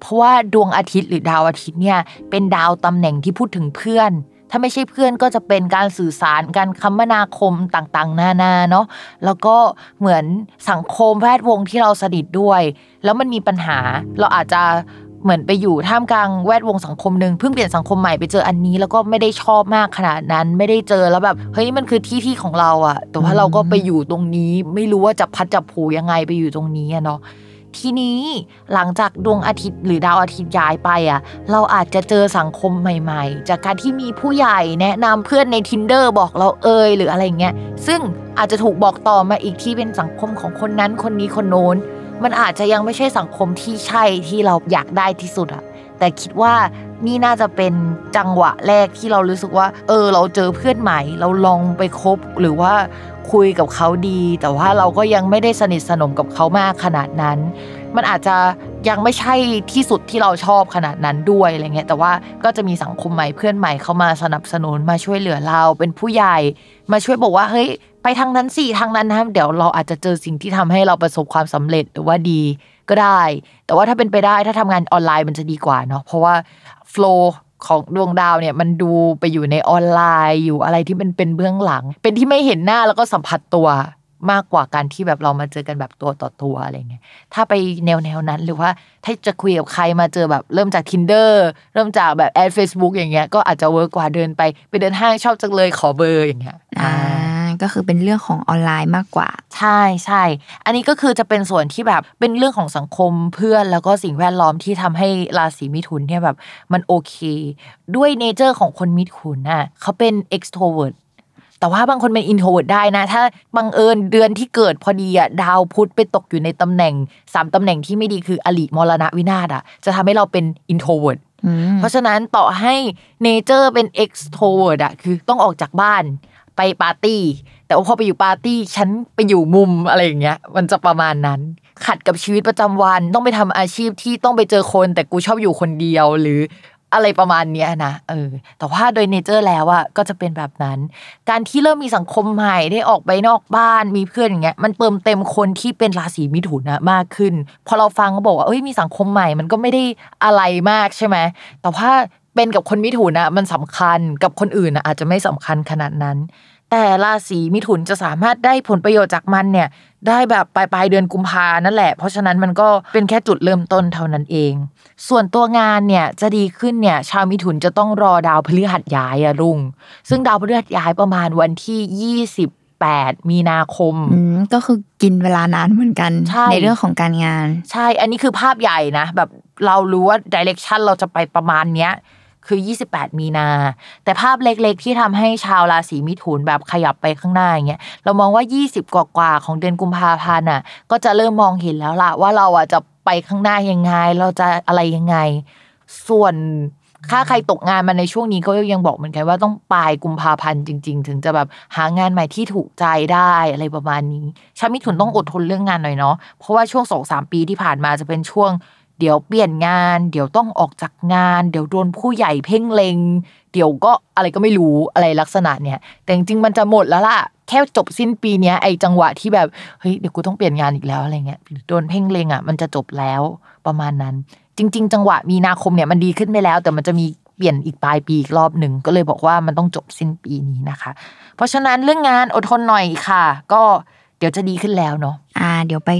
เพราะว่าดวงอาทิตย์หรือดาวอาทิตย์เนี่ยเป็นดาวตำแหน่งที่พูดถึงเพื่อน ถ้าไม่ใช่เพื่อนก็จะเป็นการสื่อสารการคมนาคมต่างๆ นานาเนาะแล้วก็เหมือนสังคมแวดวงที่เราสนิทด้วย แล้วมันมีปัญหาเราอาจจะ เหมือนไปอยู่ท่ามกลางแวดวงสังคมหนึ่งเพิ่งเปลี่ยนสังคมใหม่ไปเจออันนี้ แล้วก็ไม่ได้ชอบมากขนาดนั้น ไม่ได้เจอแล้วแบบเฮ้ยมันคือที่ที่ของเราอะแต่ว่าเราก็ไปอยู่ตรงนี้ ไม่รู้ว่าจะพัดจับผูยังไงไปอยู่ตรงนี้อะเนาะทีนี้หลังจากดวงอาทิตย์หรือดาวอาทิตย์ย้ายไปอะเราอาจจะเจอสังคมใหม่ ๆ จากการที่มีผู้ใหญ่แนะนำเพื่อนใน tinder บอกเราเอยหรืออะไรเงี้ยซึ่งอาจจะถูกบอกต่อมาอีกที่เป็นสังคมของคนนั้นคนนี้คนโน้น มันอาจจะยังไม่ใช่สังคมที่ใช่ที่เราอยากได้ที่สุดอะแต่คิดว่านี่น่าจะเป็นจังหวะแรกที่เรารู้สึกว่า เออ เราเจอเพื่อนใหม่ เราลองไปคบหรือว่าคุยกับเขาดี แต่ว่าเราก็ยังไม่ได้สนิทสนมกับเขามากขนาดนั้น มันอาจจะ ยังไม่ใช่ที่สุดที่เราชอบขนาดนั้นด้วยอะไรเงี้ยแต่ว่าก็จะมีสังคมใหม่เพื่อนใหม่เข้ามาสนับสนุนมาช่วยเหลือเราเป็นผู้ใหญ่มาช่วยบอกว่าเฮ้ยไปทางนั้นสิทางนั้นนะเดี๋ยวเราอาจจะเจอสิ่งที่ทำให้เราประสบความสำเร็จหรือว่าดีก็ได้ แต่ว่าถ้าเป็นไปได้ถ้าทำงานออนไลน์มันจะดีกว่าเนาะเพราะว่าโฟล์ของดวงดาวเนี่ยมันดูไปอยู่ในออนไลน์อยู่อะไรที่มันเป็นเบื้องหลัง เป็นที่ไม่เห็นหน้าแล้วก็สัมผัสตัว มากกว่าการที่แบบเรามาเจอกันแบบตัวต่อตัวอะไรเงี้ย ถ้าไปแนวแนวๆนั้นหรือว่าถ้าจะคุยกับใครมาเจอแบบเริ่มจาก tinder เริ่มจากแบบแอด Facebook อย่างเงี้ยก็อาจจะ work กว่าเดินไปไปเดินห้างชอบจังเลยขอเบอร์อย่างเงี้ยอ่าก็คือเป็นเรื่องของออนไลน์มากกว่า ใช่ใช่ อันนี้ก็คือจะเป็นส่วนที่แบบเป็นเรื่องของสังคมเพื่อนแล้วก็สิ่งแวดล้อมที่ทำให้ราศีมิถุนเนี่ยแบบมันโอเค ด้วย nature ของคนมิถุนน่ะเขาเป็น extrovert แต่ว่าบางคนเป็น introvert ได้นะ ถ้าบังเอิญเดือนที่เกิดพอดีอะดาวพุธไปตกอยู่ในตำแหน่งสามตำแหน่งที่ไม่ดีคืออลิมรณะวินาศอะจะทำให้เราเป็น introvert อืมเพราะฉะนั้นต่อให้เนเจอร์เป็น extrovert อะคือต้องออกจากบ้านไปปาร์ตี้ แต่ว่าพอไปอยู่ปาร์ตี้ฉันไปอยู่มุมอะไรอย่างเงี้ย มันจะประมาณนั้น ขัดกับชีวิตประจำวันต้องไปทำอาชีพที่ต้องไปเจอคน แต่กูชอบอยู่คนเดียวหรือ อะไรประมาณเนี้ยนะเออ แต่ว่าโดยเนเจอร์แล้วอะก็จะเป็นแบบนั้น การที่เริ่มมีสังคมใหม่ได้ออกไปนอกบ้านมีเพื่อนอย่างเงี้ยมันเติมเต็มคนที่เป็นราศีมิถุนนะมากขึ้น พอเราฟังก็บอกว่าเอ้ยมีสังคมใหม่มันก็ไม่ได้อะไรมากใช่ไหมแต่ว่าเป็นกับคนมิถุนอะมันสำคัญกับคนอื่นอะอาจจะไม่สำคัญขนาดนั้น แต่ราศีมิถุนจะสามารถได้ผลประโยชน์จากมันเนี่ย ได้แบบปลายปลายเดือนกุมภานั่นแหละ เพราะฉะนั้นมันก็เป็นแค่จุดเริ่มต้นเท่านั้นเอง ส่วนตัวงานเนี่ยจะดีขึ้นเนี่ย ชาวมิถุนจะต้องรอดาวพฤหัสย้ายอะรุ่งซึ่งดาวพฤหัสย้ายประมาณวันที่ 28 มีนาคมอืมก็คือกินเวลานานเหมือนกันใช่เรื่องของการงาน ใช่ อันนี้คือภาพใหญ่นะ แบบเรารู้ว่าดิเรกชันเราจะไปประมาณเนี้ย คือ 28 มีนา แต่ภาพเล็กๆ ที่ทำให้ชาวราศีมิถุนแบบขยับไปข้างหน้าอย่างเงี้ยเรามองว่า 20 กว่าๆของเดือนกุมภาพันธ์อะ ก็จะเริ่มมองเห็นแล้วล่ะว่าเราอะจะไปข้างหน้ายังไง เราจะอะไรยังไง ส่วนถ้าใครตกงานมาในช่วงนี้ก็ยังบอกเหมือนกันว่าต้องปลายกุมภาพันธ์จริง ๆ ถึงจะแบบหางานใหม่ที่ถูกใจได้อะไรประมาณนี้ชาวมิถุนต้องอดทนเรื่องงานหน่อยเนาะเพราะว่าช่วงสองสามปีที่ผ่านมาจะเป็นช่วง เดี๋ยวเปลี่ยนงาน เดี๋ยวต้องออกจากงาน เดี๋ยวโดนผู้ใหญ่เพ่งเลง เดี๋ยวก็อะไรก็ไม่รู้อะไรลักษณะเนี่ย แต่จริงมันจะหมดแล้วล่ะ แค่จบสิ้นปีเนี้ยไอจังหวะที่แบบเฮ้ยเดี๋ยวกูต้องเปลี่ยนงานอีกแล้วอะไรเงี้ยโดนเพ่งเลงอะมันจะจบแล้วประมาณนั้น จริง ๆ จังหวะมีนาคมเนี่ยมันดีขึ้นไปแล้ว แต่มันจะมีเปลี่ยนอีกปลายปีอีกรอบหนึ่งก็เลยบอกว่ามันต้องจบสิ้นปีนี้นะคะ เพราะฉะนั้นเรื่องงานอดทนหน่อยค่ะ ก็เดี๋ยวจะดีขึ้นแล้วเนาะอ่า เดี๋ยวไป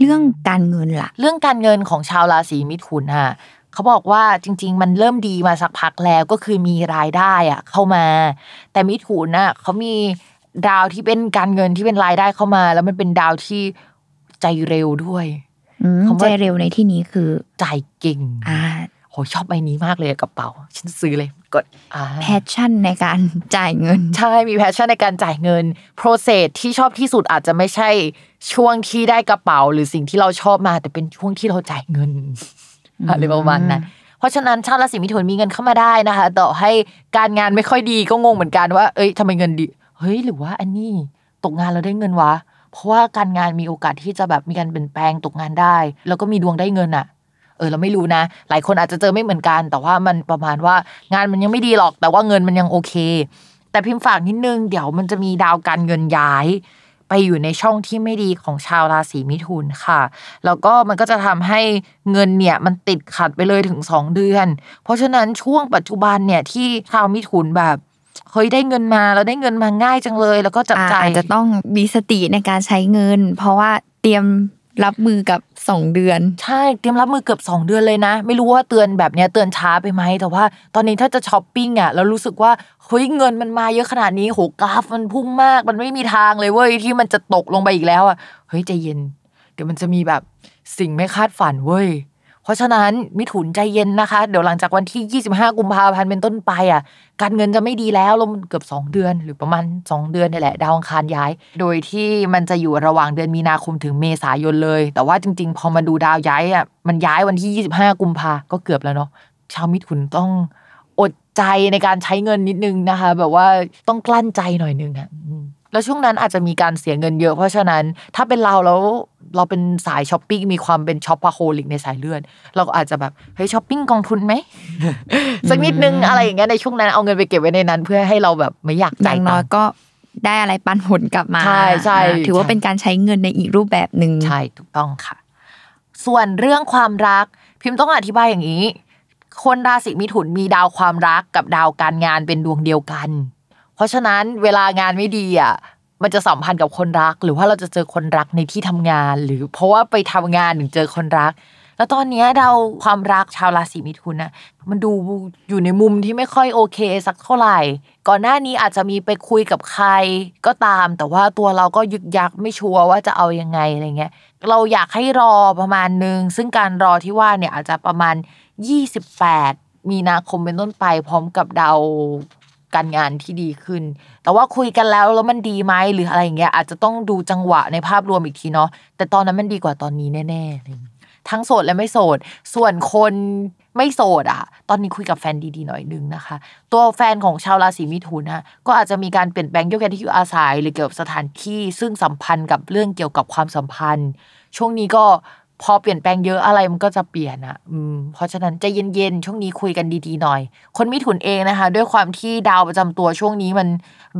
เรื่องการเงินล่ะ เรื่องการเงินของชาวราศีมิถุนอะเขาบอกว่าจริง ๆ มันเริ่มดีมาสักพักแล้วก็คือมีรายได้อะเข้ามา แต่มิถุนอะเขามีดาวที่เป็นการเงินที่เป็นรายได้เข้ามา แล้วมันเป็นดาวที่ใจเร็วด้วยอืมคำว่าใจเร็วในที่นี้คือจ่ายเก่งอ่าโหชอบใบนี้มากเลยอะกระเป๋า ฉันซื้อเลยกดอ่า passion ในการจ่ายเงิน ใช่มี passion ในการจ่ายเงิน process ที่ชอบที่สุดอาจจะไม่ใช่ ช่วงที่ได้กระเป๋าหรือสิ่งที่เราชอบมา แต่เป็นช่วงที่เราจ่ายเงินอะไรประมาณนั้นเพราะฉะนั้นชาวราศีมิถุนมีเงินเข้ามาได้นะคะ ต่อให้การงานไม่ค่อยดีก็งงเหมือนกันว่า เอ้ยทำไมเงินดี เฮ้ยหรือว่าอันนี้ตกงานแล้วได้เงินวะ เพราะว่าการงานมีโอกาสที่จะแบบมีการเปลี่ยนแปลงตกงานได้ แล้วก็มีดวงได้เงินอะเออเราไม่รู้นะ หลายคนอาจจะเจอไม่เหมือนกัน แต่ว่ามันประมาณว่างานมันยังไม่ดีหรอก แต่ว่าเงินมันยังโอเค แต่พิมพ์ฝากนิดนึงเดี๋ยวมันจะมีดาวการเงินย้าย ไปอยู่ในช่องที่ไม่ดีของชาวราศีมิถุนค่ะ แล้วก็มันก็จะทำให้เงินเนี่ยมันติดขัดไปเลยถึงสองเดือน เพราะฉะนั้นช่วงปัจจุบันเนี่ยที่ชาวมิถุนแบบเฮ้ยได้เงินมาแล้วได้เงินมาง่ายจังเลย แล้วก็จับอ่าจ่ายอาจจะต้องมีสติในการใช้เงิน เพราะว่าเตรียมรับมือกับสองเดือน ใช่เตรียมรับมือเกือบ2 เดือนเลยนะ ไม่รู้ว่าเตือนแบบเนี้ยเตือนช้าไปไหมแต่ว่าตอนนี้ถ้าจะช้อปปิ้งอะแล้วรู้สึกว่า เฮ้ยเงินมันมาเยอะขนาดนี้โหกราฟมันพุ่งมาก มันไม่มีทางเลยเว้ยที่มันจะตกลงไปอีกแล้วอะเฮ้ยใจเย็น เดี๋ยวมันจะมีแบบสิ่งไม่คาดฝันเว้ยเพราะฉะนั้นมิถุนใจเย็นนะคะ เดี๋ยวหลังจากวันที่ 25 กุมภาพันธ์เป็นต้นไปอะ การเงินจะไม่ดีแล้วลงเกือบ 2 เดือน หรือประมาณ 2 เดือนนี่แหละ ดาวอังคารย้าย โดยที่มันจะอยู่ระหว่างเดือนมีนาคมถึงเมษายนเลย แต่ว่าจริง ๆ พอมาดูดาวย้ายอะมันย้ายวันที่ 25 กุมภาก็เกือบแล้วเนาะชาวมิถุนต้อง ใจในการใช้เงินนิดนึงนะคะ แบบว่าต้องกลั้นใจหน่อยนึงอะอืมแล้วช่วงนั้นอาจจะมีการเสียเงินเยอะเพราะฉะนั้นถ้าเป็นเราแล้วเราเป็นสายช้อปปิ้งมีความเป็น shopaholic ในสายเลือดเราก็อาจจะแบบเฮ้ยช้อปปิ้งกองทุนไหมสักนิดนึงอะไรอย่างเงี้ยในช่วงนั้นเอาเงินไปเก็บไว้ในนั้น เพื่อให้เราแบบไม่อยากจ่าย่ายงตัน้อยก็ได้อะไรปันผลกลับมาใช่ใช่อ่าถือว่าใช่เป็นการใช้เงินในอีกรูปแบบหนึ่งใช่ถูกต้องค่ะ ส่วนเรื่องความรักพิมพ์ต้องอธิบายอย่างนี้ คนราศีมิถุนมีดาวความรักกับดาวการงานเป็นดวงเดียวกัน เพราะฉะนั้นเวลางานไม่ดีอะมันจะสัมพันธ์กับคนรัก หรือว่าเราจะเจอคนรักในที่ทำงาน หรือเพราะว่าไปทำงานถึงเจอคนรัก แล้วตอนนี้ดาวความรักชาวราศีมิถุนนะมันดูอยู่ในมุมที่ไม่ค่อยโอเคสักเท่าไหร่ ก่อนหน้านี้อาจจะมีไปคุยกับใครก็ตาม แต่ว่าตัวเราก็ยึกยักไม่ชัวร์ว่าจะเอายังไงอะไรเงี้ย เราอยากให้รอประมาณนึงซึ่งการรอที่ว่าเนี่ยอาจจะประมาณ 28 มีนาคมเป็นต้นไป พร้อมกับดาวการงานที่ดีขึ้น แต่ว่าคุยกันแล้วแล้วมันดีไหมหรืออะไรอย่างเงี้ยอาจจะต้องดูจังหวะในภาพรวมอีกทีเนาะแต่ตอนนั้นมันดีกว่าตอนนี้แน่ๆเงี้ยทั้งโสดและไม่โสด ส่วนคนไม่โสดอะตอนนี้คุยกับแฟนดีๆหน่อยนึงนะคะ ตัวแฟนของชาวราศีมิถุนนะก็อาจจะมีการเปลี่ยนแปลงเกี่ยวกับที่อยู่อาศัย หรือเกี่ยวกับสถานที่ซึ่งสัมพันธ์กับเรื่องเกี่ยวกับความสัมพันธ์ ช่วงนี้ก็ พอเปลี่ยนแปลงเยอะอะไรมันก็จะเปลี่ยนอะ อืม เพราะฉะนั้นใจเย็นๆช่วงนี้คุยกันดีๆหน่อย คนมิถุนเองนะคะ ด้วยความที่ดาวประจำตัวช่วงนี้มัน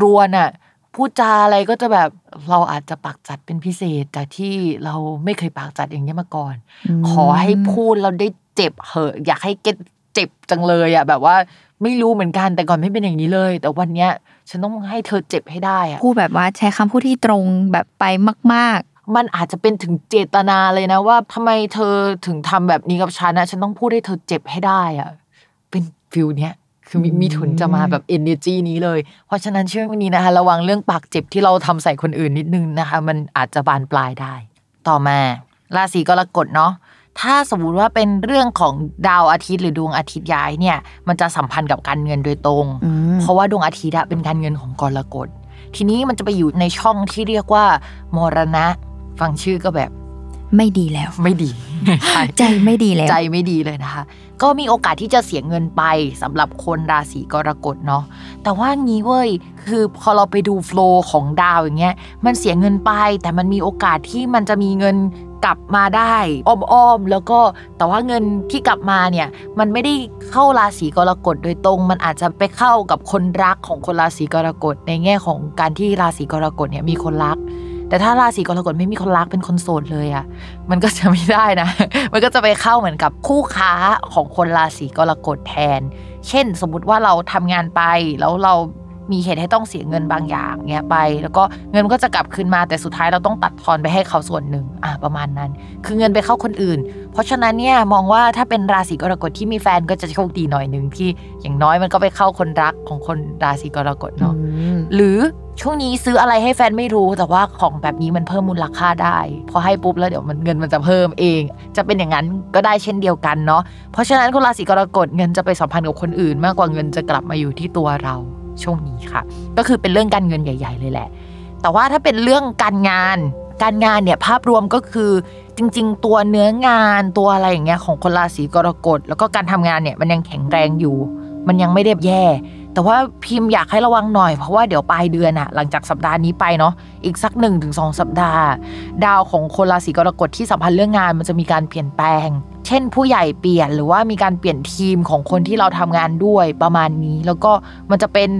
รวนอะพูดจาอะไรก็จะแบบเราอาจจะปากจัดเป็นพิเศษจากที่เราไม่เคยปากจัดอย่างนี้ยมาก่อน ขอให้พูดเราได้เจ็บเหอะ อยากให้เก็ตเจ็บจังเลยอะ แบบว่าไม่รู้เหมือนกันแต่ก่อนไม่เป็นอย่างนี้เลย แต่วันเนี้ยฉันต้องให้เธอเจ็บให้ได้อะพูดแบบว่าใช้คำพูดที่ตรงแบบไปมาก มันอาจจะเป็นถึงเจตนาเลยนะว่าทำไมเธอถึงทำแบบนี้กับฉันนะฉันต้องพูดให้เธอเจ็บให้ได้อะเป็นฟิลเนี้ยคือมีมีถุนจะมาแบบ energy นี้เลย เพราะฉะนั้นช่วงนี้นะคะ ระวังเรื่องปากเจ็บที่เราทำใส่คนอื่นนิดนึงนะคะ มันอาจจะบานปลายได้ ต่อมา ราศีกรกฎเนาะถ้าสมมุติว่าเป็นเรื่องของดาวอาทิตย์หรือดวงอาทิตย์ย้ายเนี่ย มันจะสัมพันธ์กับการเงินโดยตรงอืมเพราะว่าดวงอาทิตย์อะเป็นการเงินของกรกฎทีนี้มันจะไปอยู่ในช่องที่เรียกว่ามรณะ ฟังชื่อก็แบบๆไม่ดีแล้ว ไม่ดีใช่ใจไม่ดีแล้ว ใจไม่ดีเลยนะคะ ก็มีโอกาสที่จะเสียเงินไปสำหรับคนราศีกรกฎเนาะแต่ว่างี้เว้ยคือพอเราไปดูโฟล์ของดาวอย่างเงี้ยมันเสียเงินไป แต่มันมีโอกาสที่มันจะมีเงินกลับมาได้อ้อมๆแล้วก็แต่ว่าเงินที่กลับมาเนี่ย มันไม่ได้เข้าราศีกรกฎโดยตรง มันอาจจะไปเข้ากับคนรักของคนราศีกรกฎในแง่ของการที่ราศีกรกฎเนี่ยมีคนรัก แต่ถ้าราศีกรกฎไม่มีคนรักเป็นคนโสดเลยอะ่ะ มันก็จะไม่ได้นะ มันก็จะไปเข้าเหมือนกับคู่ค้าของคนราศีกรกฎแทน เช่น สมมติว่าเราทำงานไปแล้วเรา มีเหตุให้ต้องเสียเงินบางอย่างเงี้ยไป แล้วก็เงินก็จะกลับคืนมาแต่สุดท้ายเราต้องตัดทอนไปให้เขาส่วนหนึ่งอะประมาณนั้น คือเงินไปเข้าคนอื่น เพราะฉะนั้นเนี่ยมองว่าถ้าเป็นราศีกรกฎที่มีแฟนก็จะโชคดีหน่อยหนึ่งที่อย่างน้อยมันก็ไปเข้าคนรักของคนราศีกรกฎเนาะหรือช่วงนี้ซื้ออะไรให้แฟนไม่รู้แต่ว่าของแบบนี้มันเพิ่มมูลค่าได้ พอให้ปุ๊บแล้วเดี๋ยวมันเงินมันจะเพิ่มเอง จะเป็นอย่างนั้นก็ได้เช่นเดียวกันเนาะเพราะฉะนั้นคนราศีกรกฎเงินจะไปสัมพันธ์กับคนอื่น มากกว่าเงินจะกลับมาอยู่ที่ตัวเรา ช่วงนี้ค่ะ ก็คือเป็นเรื่องการเงินใหญ่ ๆ เลยแหละ แต่ว่าถ้าเป็นเรื่องการงาน การงานเนี่ยภาพรวมก็คือจริง ๆ ตัวเนื้องานตัวอะไรอย่างเงี้ยของคนราศีกรกฎแล้วก็การทำงานเนี่ยมันยังแข็งแรงอยู่ มันยังไม่ได้แย่ แต่ว่าพิมพ์อยากให้ระวังหน่อยเพราะว่าเดี๋ยวปลายเดือนอะหลังจากสัปดาห์นี้ไปเนาะอีกสัก1นถึงสสัปดาห์ ดาวของคนราศีกรกฎที่สัมพันธ์เรื่องงานมันจะมีการเปลี่ยนแปลง เช่น ผู้ใหญ่เปลี่ยนหรือว่ามีการเปลี่ยนทีมของคนที่เราทำงานด้วยประมาณนี้ แล้วก็มันจะเป็น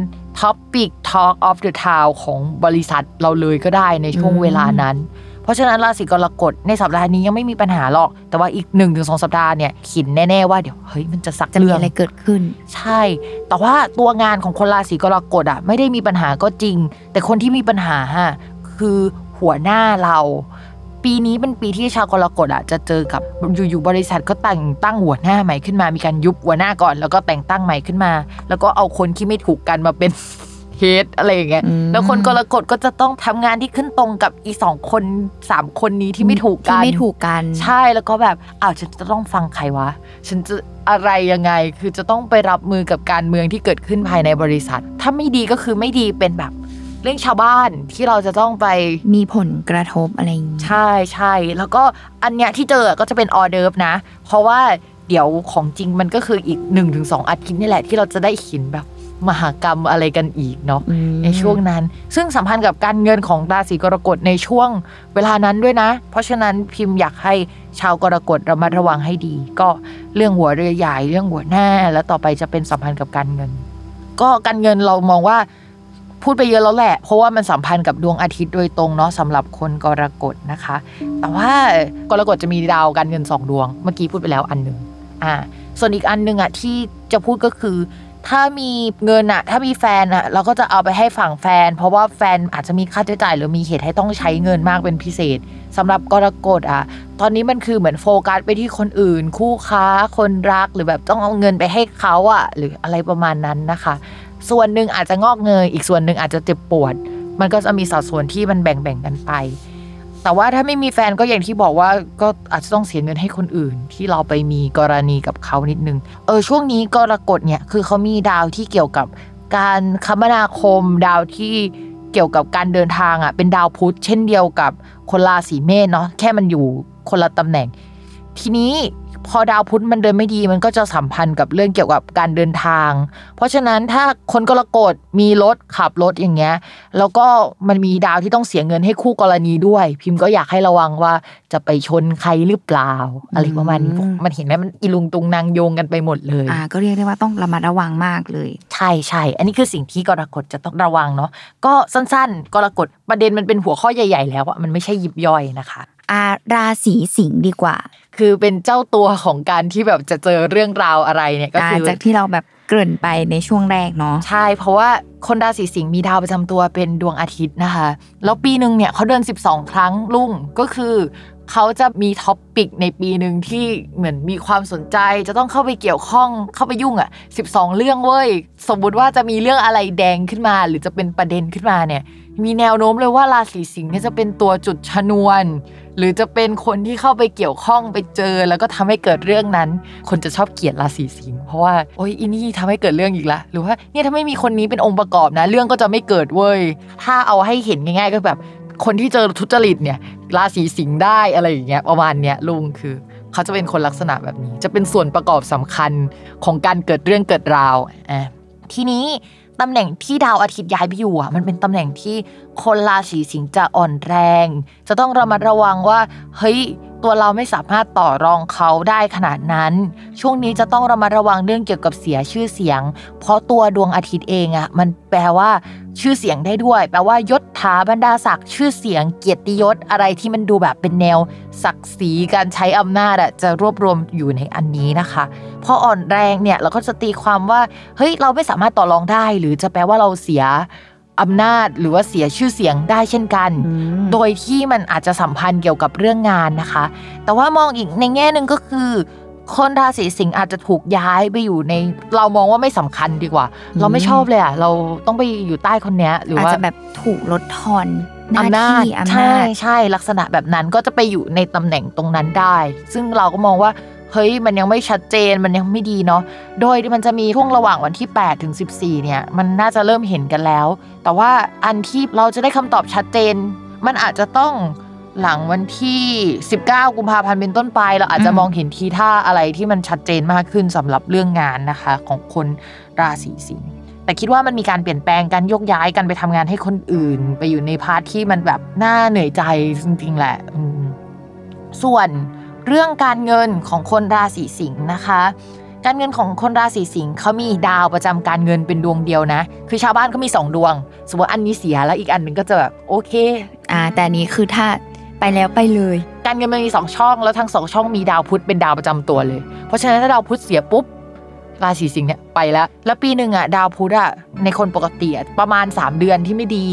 Topic Talk of the Town ของบริษัทเราเลยก็ได้ในช่วงอืมเวลานั้น เพราะฉะนั้นราศีกรกฎในสัปดาห์นี้ยังไม่มีปัญหาหรอก แต่ว่าอีก1นถึงสสัปดาห์เนี่ยขินแน่ๆว่าเดี๋ยวเฮ้ยมันจะสักจะมีเรื่องอะไรเกิดขึ้น ใช่ แต่ว่าตัวงานของคนราศีกรกฎอะไม่ได้มีปัญหาก็จริง แต่คนที่มีปัญหาฮะคือหัวหน้าเราปีนี้เป็นปีที่ชาวกรกฎอะจะเจอกับอยู่ๆบริษัทก็แต่งตั้งหัวหน้าใหม่ขึ้นมา มีการยุบหัวหน้าก่อน แล้วก็แต่งตั้งใหม่ขึ้นมา แล้วก็เอาคนที่ไม่ถูกกันมาเป็นเฮดอะไรอย่างเงี้ยอืมแล้วคนกรกฎก็จะต้องทำงานที่ขึ้นตรงกับอีสองคนสามคนนี้ที่ไม่ถูกกันที่ไม่ถูกกันใช่แล้วก็แบบอ้าวฉันจะต้องฟังใครวะ ฉันจะอะไรยังไงคือจะต้องไปรับมือกับการเมืองที่เกิดขึ้นภายในบริษัท ถ้าไม่ดีก็คือไม่ดีเป็นแบบเรื่องชาวบ้านที่เราจะต้องไปมีผลกระทบอะไรอย่างนี้ใช่ใช่แล้วก็อันเนี้ยที่เจอก็จะเป็นออเดิร์ฟนะ เพราะว่าเดี๋ยวของจริงมันก็คืออีก1นถึงสอาทิตย์นี่แหละที่เราจะได้เห็นแบบ มหากรรมอะไรกันอีกเนาะอืมในช่วงนั้น ซึ่งสัมพันธ์กับการเงินของราศีกรกฎในช่วงเวลานั้นด้วยนะ เพราะฉะนั้นพิมพ์อยากให้ชาวกรกฎระมัดระวังให้ดี ก็เรื่องหัวเรือใหญ่เรื่องหัวหน้า แล้วต่อไปจะเป็นสัมพันธ์กับการเงิน ก็การเงินเรามองว่าพูดไปเยอะแล้วแหละ เพราะว่ามันสัมพันธ์กับดวงอาทิตย์โดยตรงเนาะสำหรับคนกรกฎนะคะ แต่ว่ากรกฎจะมีดาวการเงินสองดวง เมื่อกี้พูดไปแล้วอันหนึ่งอ่า ส่วนอีกอันหนึ่งอะที่จะพูดก็คือ ถ้ามีเงินอะถ้ามีแฟนอะเราก็จะเอาไปให้ฝั่งแฟน เพราะว่าแฟนอาจจะมีค่าใช้จ่ายหรือมีเหตุให้ต้องใช้เงินมากเป็นพิเศษสำหรับกรกฎอะตอนนี้มันคือเหมือนโฟกัสไปที่คนอื่น คู่ค้าคนรักหรือแบบต้องเอาเงินไปให้เขาอะหรืออะไรประมาณนั้นนะคะ ส่วนหนึ่งอาจจะงอกเงยอีกส่วนหนึ่งอาจจะเจ็บปวด มันก็จะมีสัดส่วนที่มันแบ่งๆกันไป แต่ว่าถ้าไม่มีแฟนก็อย่างที่บอกว่าก็อาจจะต้องเสียเงินให้คนอื่น ที่เราไปมีกรณีกับเขานิดนึง เออช่วงนี้กรกฎเนี่ยคือเขามีดาวที่เกี่ยวกับการคมนาคม ดาวที่เกี่ยวกับการเดินทางอะเป็นดาวพุธเช่นเดียวกับคนราศีเมษเนาะแค่มันอยู่คนละตำแหน่ง ทีนี้ พอดาวพุธมันเดินไม่ดีมันก็จะสัมพันธ์กับเรื่องเกี่ยวกับการเดินทาง เพราะฉะนั้นถ้าคนกรกฎมีรถขับรถอย่างเงี้ยแล้วก็มันมีดาวที่ต้องเสียเงินให้คู่กรณีด้วย พิมพ์ก็อยากให้ระวังว่าจะไปชนใครหรือเปล่าอะไรประมาณนี้มันเห็นไหมมันอีลุงตุงนางโยงกันไปหมดเลยอ่าก็เรียกได้ว่าต้องระมัดระวังมากเลย ใช่ใช่อันนี้คือสิ่งที่กรกฎจะต้องระวังเนาะก็สั้นๆ กรกฎประเด็นมันเป็นหัวข้อใหญ่ ๆ แล้วอะมันไม่ใช่ยิบย่อยนะคะอาราศีสิงห์ดีกว่า คือเป็นเจ้าตัวของการที่แบบจะเจอเรื่องราวอะไรเนี่ยก็อ่าคือจากที่เราแบบเกริ่นไปในช่วงแรกเนาะใช่ เพราะว่าคนราศีสิงห์มีดาวประจำตัวเป็นดวงอาทิตย์นะคะ แล้วปีหนึ่งเนี่ยเขาเดิน 12 ครั้งลุ่งก็คือเขาจะมี topic ในปีหนึ่งที่เหมือนมีความสนใจ จะต้องเข้าไปเกี่ยวข้องเข้าไปยุ่งอะ 12 เรื่องเว้ย สมมุติว่าจะมีเรื่องอะไรแดงขึ้นมา หรือจะเป็นประเด็นขึ้นมาเนี่ย มีแนวโน้มเลยว่าราศีสิงห์เนี่ยจะเป็นตัวจุดชนวน หรือจะเป็นคนที่เข้าไปเกี่ยวข้องไปเจอ แล้วก็ทำให้เกิดเรื่องนั้น คนจะชอบเกลียดราศีสิงห์เพราะว่าโอ้ยอินี่ทำให้เกิดเรื่องอีกละหรือว่าเนี่ยถ้าไม่มีคนนี้เป็นองค์ประกอบนะ เรื่องก็จะไม่เกิดเว้ยถ้าเอาให้เห็นง่าย ๆ ก็แบบ คนที่เจอทุจริตเนี่ยราศีสิงห์ได้อะไรอย่างเงี้ยประมาณเนี้ยลุงคือเขาจะเป็นคนลักษณะแบบนี้ จะเป็นส่วนประกอบสำคัญของการเกิดเรื่องเกิดราวอะทีนี้ ตำแหน่งที่ดาวอาทิตย์ย้ายไปอยู่อะมันเป็นตำแหน่งที่คนราศีสิงห์จะอ่อนแรง จะต้องระมัดระวังว่าเฮ้ย ตัวเราไม่สามารถต่อรองเขาได้ขนาดนั้น ช่วงนี้จะต้องระมัดระวังเรื่องเกี่ยวกับเสียชื่อเสียง เพราะตัวดวงอาทิตย์เองอะมันแปลว่าชื่อเสียงได้ด้วย แปลว่ายศถาบรรดาศักดิ์ชื่อเสียงเกียรติยศอะไรที่มันดูแบบเป็นแนว ศักดิ์ศรีการใช้อำนาจอะจะรวบรวมอยู่ในอันนี้นะคะพออ่อนแรงเนี่ยเราก็จะตีความว่าเฮ้ยเราไม่สามารถต่อรองได้ หรือจะแปลว่าเราเสีย อำนาจหรือว่าเสียชื่อเสียงได้เช่นกัน โดยที่มันอาจจะสัมพันธ์เกี่ยวกับเรื่องงานนะคะ แต่ว่ามองอีกในแง่หนึ่งก็คือ คนราศีสิงห์อาจจะถูกย้ายไปอยู่ใน เรามองว่าไม่สำคัญดีกว่าอืมเราไม่ชอบเลยอะเราต้องไปอยู่ใต้คนเนี้ย หรืออาจว่าจะแบบถูกลดทอนหน้าอำนาจที่อำใช่นาจใช่ลักษณะแบบนั้นก็จะไปอยู่ในตำแหน่งตรงนั้นได้ ซึ่งเราก็มองว่า เฮ้ยมันยังไม่ชัดเจนมันยังไม่ดีเนาะโดยมันจะมีช่วงระหว่างวันที่ 8 ถึง 14 เนี่ย มันน่าจะเริ่มเห็นกันแล้ว แต่ว่าอันที่เราจะได้คำตอบชัดเจน มันอาจจะต้องหลังวันที่ 19 กุมภาพันธ์เป็นต้นไป เราอาจจะมองเห็นทีท่าอะไรที่มันชัดเจนมากขึ้นสำหรับเรื่องงานนะคะ ของคนราศีสิงห์แต่คิดว่ามันมีการเปลี่ยนแปลงการโยกย้ายกันไปทำงานให้คนอื่น ไปอยู่ในพาร์ทที่มันแบบน่าเหนื่อยใจจริงๆแหละส่วน เรื่องการเงินของคนราศีสิงห์นะคะ การเงินของคนราศีสิงห์เขามีดาวประจำการเงินเป็นดวงเดียวนะ คือชาวบ้านเขามีสองดวง สมมติอันนี้เสียแล้วอีกอันหนึ่งก็จะแบบโอเคอ่าแต่อันนี้คือถ้าไปแล้วไปเลย การเงินมันมีสองช่องแล้วทั้งสองช่องมีดาวพุธเป็นดาวประจำตัวเลย เพราะฉะนั้นถ้าดาวพุธเสียปุ๊บ ราศีสิงห์เนี่ยไปแล้ว แล้วปีหนึ่งอะดาวพุธอะในคนปกติอะประมาณ 3 เดือนที่ไม่ดี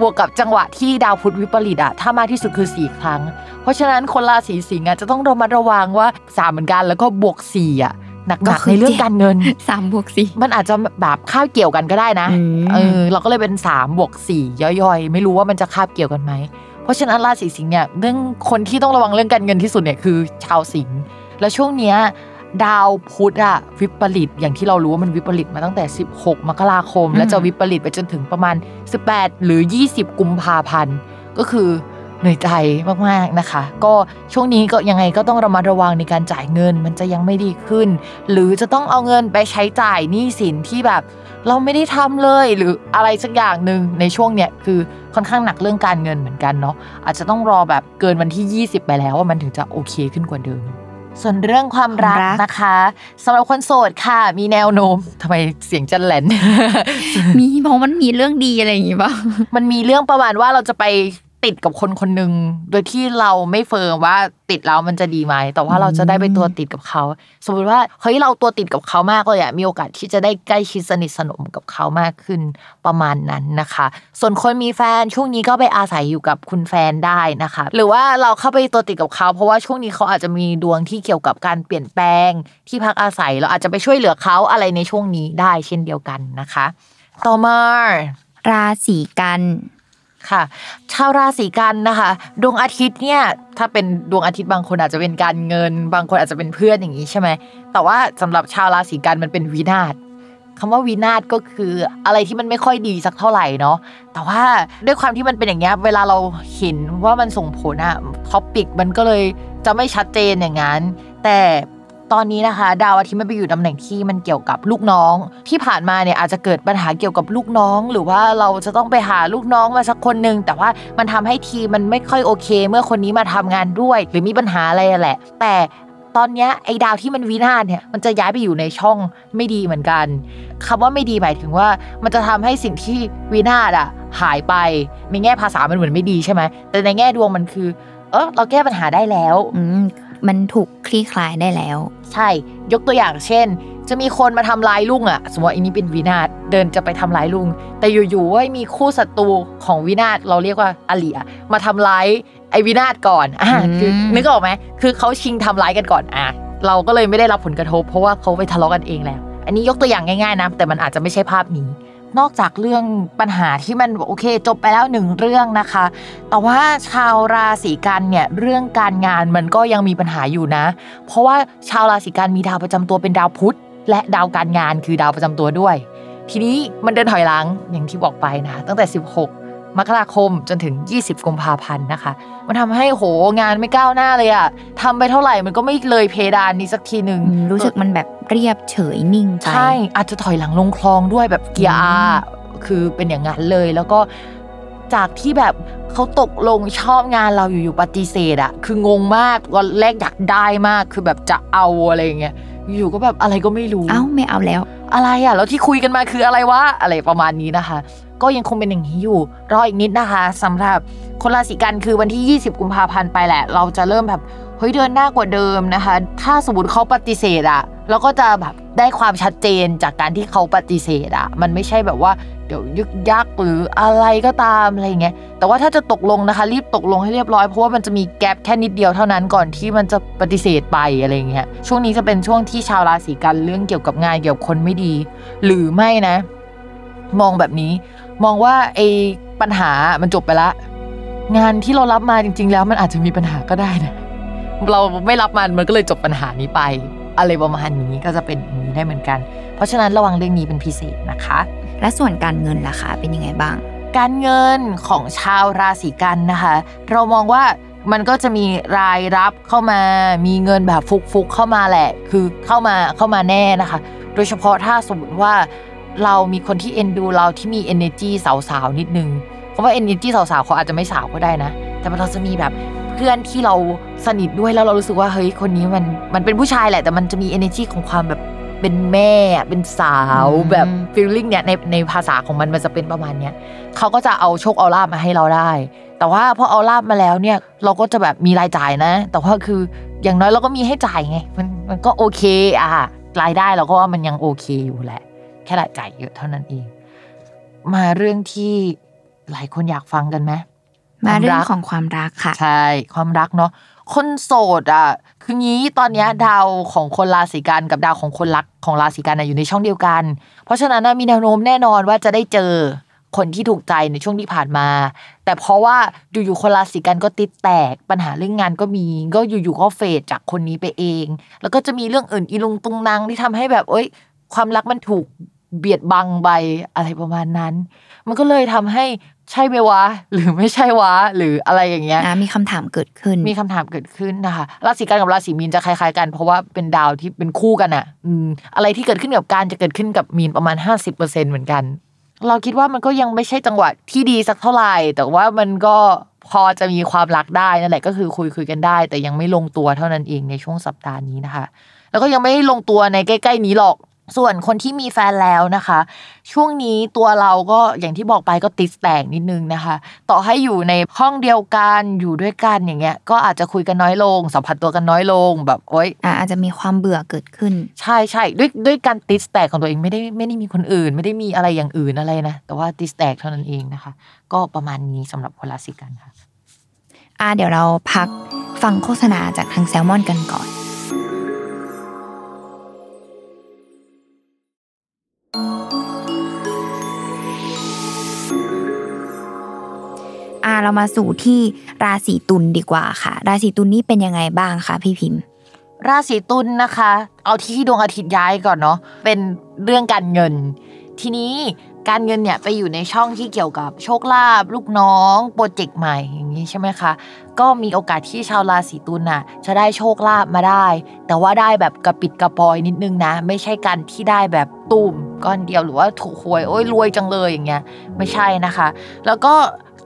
บวกกับจังหวะที่ดาวพุธวิปริตอะถ้ามากที่สุดคือ 4 ครั้ง เพราะฉะนั้นคนราศีสิงห์อะจะต้องระมัดระวังว่าสามเหมือนกันแล้วก็บวกสี่อะหนัก็กๆคือในเรื่องเจ็ดการเงินสามบวกสี่มันอาจจะแบบคาบเกี่ยวกันก็ได้นะอืมเออเราก็เลยเป็น3บวก4ย่อยๆ ไม่รู้ว่ามันจะคาบเกี่ยวกันไหมเพราะฉะนั้นราศีสิงห์เนี่ยเรื่องคนที่ต้องระวังเรื่องการเงินที่สุดเนี่ยคือชาวสิงห์แล้วช่วงเนี้ย ดาวพุธอะวิปริตอย่างที่เรารู้ว่ามันวิปริตมาตั้งแต่ 16 มกราคมอืมและจะวิปริตไปจนถึงประมาณ 18 หรือ 20 กุมภาพันธ์ ก็คือเหนื่อยใจมากๆนะคะ ก็ช่วงนี้ก็ยังไงก็ต้องระมัดระวังในการจ่ายเงิน มันจะยังไม่ดีขึ้น หรือจะต้องเอาเงินไปใช้จ่ายหนี้สินที่แบบ เราไม่ได้ทำเลยหรืออะไรสักอย่างหนึ่งในช่วงเนี้ยคือค่อนข้างหนักเรื่องการเงินเหมือนกันเนาะอาจจะต้องรอแบบเกินวันที่ 20 ไปแล้วว่ามันถึงจะโอเคขึ้นกว่าเดิม ส่วนเรื่องความรักความรักนะคะสำหรับคนโสดค่ะ มีแนวโน้มทำไมเสียงจันแหลนมีเพราะมันมีเรื่องดีอะไรอย่างงี้ป่ะมันมีเรื่องประมาณว่าเราจะไป ติดกับคนคนหนึ่งโดยที่เราไม่เฟิร์มว่าติดแล้วมันจะดีไหมแต่ว่าเราจะได้ไปตัวติดกับเขา สมมติว่าเฮ้ยเราตัวติดกับเขามากเลยอะมีโอกาสที่จะได้ใกล้ชิดสนิทสนมกับเขามากขึ้นประมาณนั้นนะคะ ส่วนคนมีแฟนช่วงนี้ก็ไปอาศัยอยู่กับคุณแฟนได้นะคะ หรือว่าเราเข้าไปตัวติดกับเขา เพราะว่าช่วงนี้เขาอาจจะมีดวงที่เกี่ยวกับการเปลี่ยนแปลงที่พักอาศัยเราอาจจะไปช่วยเหลือเขาอะไรในช่วงนี้ได้เช่นเดียวกันนะคะ ต่อมาราศีกัน ค่ะ ชาวราศีกันนะคะ ดวงอาทิตย์เนี่ยถ้าเป็นดวงอาทิตย์บางคนอาจจะเป็นการเงิน บางคนอาจจะเป็นเพื่อนอย่างนี้ใช่ไหมแต่ว่าสำหรับชาวราศีกันมันเป็นวินาศคำว่าวินาศก็คืออะไรที่มันไม่ค่อยดีสักเท่าไหร่เนาะแต่ว่าด้วยความที่มันเป็นอย่างเงี้ยเวลาเราเห็นว่ามันส่งผลอะท็อปิกมันก็เลยจะไม่ชัดเจนอย่างนั้นแต่ ตอนนี้นะคะ ดาวอาทิตย์มันไปอยู่ตำแหน่งที่มันเกี่ยวกับลูกน้อง ที่ผ่านมาเนี่ยอาจจะเกิดปัญหาเกี่ยวกับลูกน้อง หรือว่าเราจะต้องไปหาลูกน้องมาสักคนหนึ่งแต่ว่ามันทำให้ทีมมันไม่ค่อยโอเค เมื่อคนนี้มาทำงานด้วย หรือมีปัญหาอะไรแหละ แต่ตอนนี้ไอ้ดาวที่มันวินาศเนี่ยมันจะย้ายไปอยู่ในช่องไม่ดีเหมือนกันคำว่าไม่ดีหมายถึงว่า มันจะทำให้สิ่งที่วินาศอะหายไปในแง่ภาษามันเหมือนไม่ดีใช่ไหมแต่ในแง่ดวงมันคือ เออเราแก้ปัญหาได้แล้ว อื มมันถูกคลี่คลายได้แล้ว ใช่ ยกตัวอย่างเช่น จะมีคนมาทำร้ายลุงอะสมมติว่าอันนี้เป็นวินาศเดินจะไปทำร้ายลุง แต่อยู่ๆว่ามีคู่ศัตรูของวินาศเราเรียกว่าอลีอะมาทำร้ายไอ้วินาศก่อนอะอืมคือนึกออกไหมคือเขาชิงทำร้ายกันก่อนอะเราก็เลยไม่ได้รับผลกระทบ เพราะว่าเขาไปทะเลาะกันเองแล้ว อันนี้ยกตัวอย่างง่ายๆนะแต่มันอาจจะไม่ใช่ภาพนี้ นอกจากเรื่องปัญหาที่มันโอเค จบไปแล้วหนึ่งเรื่องนะคะ แต่ว่าชาวราศีกันเนี่ยเรื่องการงานมันก็ยังมีปัญหาอยู่นะ เพราะว่าชาวราศีกันมีดาวประจำตัวเป็นดาวพุธ และดาวการงานคือดาวประจำตัวด้วย ทีนี้มันเดินถอยหลังอย่างที่บอกไปนะตั้งแต่ 16 มกราคมจนถึง 20 กุมภาพันธ์นะคะ มันทำให้โหงานไม่ก้าวหน้าเลยอะทำไปเท่าไหร่มันก็ไม่เลยเพดานนี้สักทีหนึ่งอืมรู้สึกมันแบบเรียบเฉยนิ่งไปใช่อาจจะถอยหลังลงคลองด้วยแบบเกียร์อาคือเป็นอย่างนั้นเลยแล้วก็จากที่แบบเขาตกลงชอบงานเราอยู่ๆปฏิเสธอะคืองงมากวันแรกอยากได้มากคือแบบจะเอาอะไรอย่างเงี้ยอยู่ๆก็แบบอะไรก็ไม่รู้เอ้าไม่เอาแล้ว อะไรอะแล้วที่คุยกันมาคืออะไรวะอะไรประมาณนี้นะคะ ก็ยังคงเป็นอย่างนี้อยู่ รออีกนิดนะคะสำหรับคนราศีกันคือวันที่ 20 กุมภาพันธ์ไปแหละ เราจะเริ่มแบบเฮ้ยเดินหน้ากว่าเดิมนะคะ ถ้าสมมติเขาปฏิเสธอะเราก็จะแบบได้ความชัดเจนจากการที่เขาปฏิเสธอะมันไม่ใช่แบบว่าเดี๋ยวยึกยักหรืออะไรก็ตามอะไรเงี้ย แต่ว่าถ้าจะตกลงนะคะ รีบตกลงให้เรียบร้อยเพราะว่ามันจะมีแกลบแค่นิดเดียวเท่านั้นก่อนที่มันจะปฏิเสธไปอะไรเงี้ย ช่วงนี้จะเป็นช่วงที่ชาวราศีกันเรื่องเกี่ยวกับงานเกี่ยวกับคนไม่ดี หรือไม่นะ มองแบบนี้ มองว่าไอ้ปัญหามันจบไปละ งานที่เรารับมาจริง ๆ แล้วมันอาจจะมีปัญหาก็ได้นะเราไม่รับมันมันก็เลยจบปัญหานี้ไป อะไรประมาณนี้ก็จะเป็นอย่างนี้ได้เหมือนกัน เพราะฉะนั้นระวังเรื่องนี้เป็นพิเศษนะคะ และส่วนการเงินล่ะคะเป็นยังไงบ้าง การเงินของชาวราศีกันนะคะ เรามองว่ามันก็จะมีรายรับเข้ามา มีเงินแบบฟุกๆเข้ามาแหละ คือเข้ามาเข้ามาแน่นะคะ โดยเฉพาะถ้าสมมติว่า เรามีคนที่เอ็นดูเราที่มี energy สาวๆนิดนึงเพราะว่า energy สาวๆเขาอาจจะไม่สาวก็ได้นะ แต่มันเราจะมีแบบเพื่อนที่เราสนิทด้วยแล้วเรารู้สึกว่าเฮ้ยคนนี้มันมันเป็นผู้ชายแหละ แต่มันจะมี energy ของความแบบเป็นแม่เป็นสาวอืมแบบ feeling เนี่ยในในภาษาของมันมันจะเป็นประมาณเนี้ยเขาก็จะเอาโชคเอาลาบมาให้เราได้ แต่ว่าพอเอาลาบมาแล้วเนี่ยเราก็จะแบบมีรายจ่ายนะ แต่ว่าคืออย่างน้อยเราก็มีให้จ่ายไงมันมันก็โอเคอะรายได้เราก็ว่ามันยังโอเคอยู่แหละ แค่รายจ่ายเยอะเท่านั้นเอง มาเรื่องที่หลายคนอยากฟังกันไหมมาเรื่อควงรักของความรักค่ะ ใช่ ความรักเนาะคนโสดอะ คืองี้ตอนเนี้ยดาวของคนราศีกันกับดาวของคนรักของราศีกันอะอยู่ในช่องเดียวกัน เพราะฉะนั้นนะมีแนวโน้มแน่นอนว่าจะได้เจอคนที่ถูกใจในช่วงที่ผ่านมา แต่เพราะว่าอยู่ๆคนราศีกันก็ติดแตกปัญหาเรื่องงานก็มี ก็อยู่ๆก็เฟดจากคนนี้ไปเอง แล้วก็จะมีเรื่องอื่นอีลุงตุงนางที่ทำให้แบบเอ้ย ความรักมันถูก เบียดบังไปอะไรประมาณนั้น มันก็เลยทำให้ใช่ไหมวะ หรือไม่ใช่วะ หรืออะไรอย่างเงี้ยอ่ามีคำถามเกิดขึ้น มีคำถามเกิดขึ้นนะคะราศีกันกับราศีมีนจะคล้ายๆกัน เพราะว่าเป็นดาวที่เป็นคู่กันอะอืมอะไรที่เกิดขึ้นกับการจะเกิดขึ้นกับมีนประมาณ 50%เหมือนกัน เราคิดว่ามันก็ยังไม่ใช่จังหวะที่ดีสักเท่าไหร่แต่ว่ามันก็พอจะมีความรักได้นั่นแหละก็คือคุยคุยกันได้ แต่ยังไม่ลงตัวเท่านั้นเองในช่วงสัปดาห์นี้นะคะ แล้วก็ยังไม่ลงตัวในใกล้ ๆ นี้หรอก ส่วนคนที่มีแฟนแล้วนะคะ ช่วงนี้ตัวเราก็อย่างที่บอกไปก็ติดแตกนิดนึงนะคะ ต่อให้อยู่ในห้องเดียวกันอยู่ด้วยกันอย่างเงี้ย ก็อาจจะคุยกันน้อยลง สัมผัสตัวกันน้อยลงแบบโอ๊ยอ่าอาจจะมีความเบื่อเกิดขึ้น ใช่ใช่ด้วยด้วยการติดแตกของตัวเองไม่ได้ไม่ได้มีคนอื่น ไม่ได้มีอะไรอย่างอื่นอะไรนะแต่ว่าติดแตกเท่านั้นเองนะคะ ก็ประมาณนี้สำหรับคนราศีกันค่ะอ่าเดี๋ยวเราพักฟังโฆษณาจากทางแซลมอนกันก่อน อ่าเรามาสู่ที่ราศีตุลดีกว่าค่ะ ราศีตุลนี่เป็นยังไงบ้างคะพี่พิมพ์ ราศีตุลนะคะ เอาที่ดวงอาทิตย์ย้ายก่อนเนาะเป็นเรื่องการเงิน ทีนี้การเงินเนี่ยไปอยู่ในช่องที่เกี่ยวกับโชคลาภลูกน้องโปรเจกต์ใหม่อย่างนี้ใช่ไหมคะ ก็มีโอกาสที่ชาวราศีตุลน่ะจะได้โชคลาภมาได้ แต่ว่าได้แบบกระปิดกระปอยนิดนึงนะ ไม่ใช่การที่ได้แบบตุ่ม ก้อนเดียวหรือว่าถูกหวยโอ้ยรวยจังเลยอย่างเงี้ยไม่ใช่นะคะ แล้วก็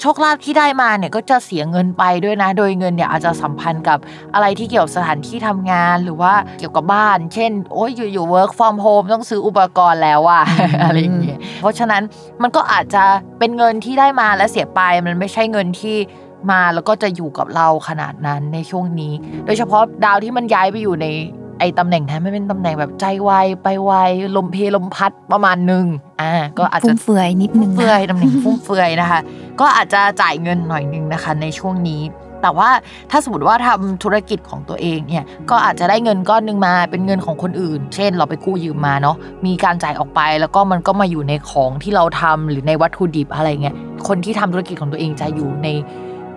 โชคลาภที่ได้มาเนี่ยก็จะเสียเงินไปด้วยนะ โดยเงินเนี่ยอาจจะสัมพันธ์กับอะไรที่เกี่ยวกับสถานที่ทำงานหรือว่าเกี่ยวกับบ้าน เช่น โอ้ยอยู่ๆ work from home ต้องซื้ออุปกรณ์แล้วอะอะไรอย่างเงี้ยเพราะฉะนั้นมันก็อาจจะเป็นเงินที่ได้มาและเสียไปมันไม่ใช่เงินที่มาแล้วก็จะอยู่กับเราขนาดนั้นในช่วงนี้ โดยเฉพาะดาวที่มันย้ายไปอยู่ใน ไอ้ตำแหน่งนั้นไม่เป็นตำแหน่งแบบใจไวไปไวลมเพลลมพัดประมาณหนึ่งอ่าก็อาจฟุ่จะมเฟือยนิดนึงเฟือยนะตำแหน่งฟุ่มเฟือยนะคะ ก็อาจจะจ่ายเงินหน่อยนึงนะคะ ในช่วงนี้ แต่ว่าถ้าสมมติว่าทำธุรกิจของตัวเองเนี่ยก็อาจจะได้เงินก้อนหนึงมาเป็นเงินของคนอื่น เช่น เราไปกู้ยืมมาเนาะมีการจ่ายออกไปแล้วก็มันก็มาอยู่ในของที่เราทำหรือในวัตถุดิบอะไรเงี้ยคนที่ทำธุรกิจของตัวเองจะอยู่ใน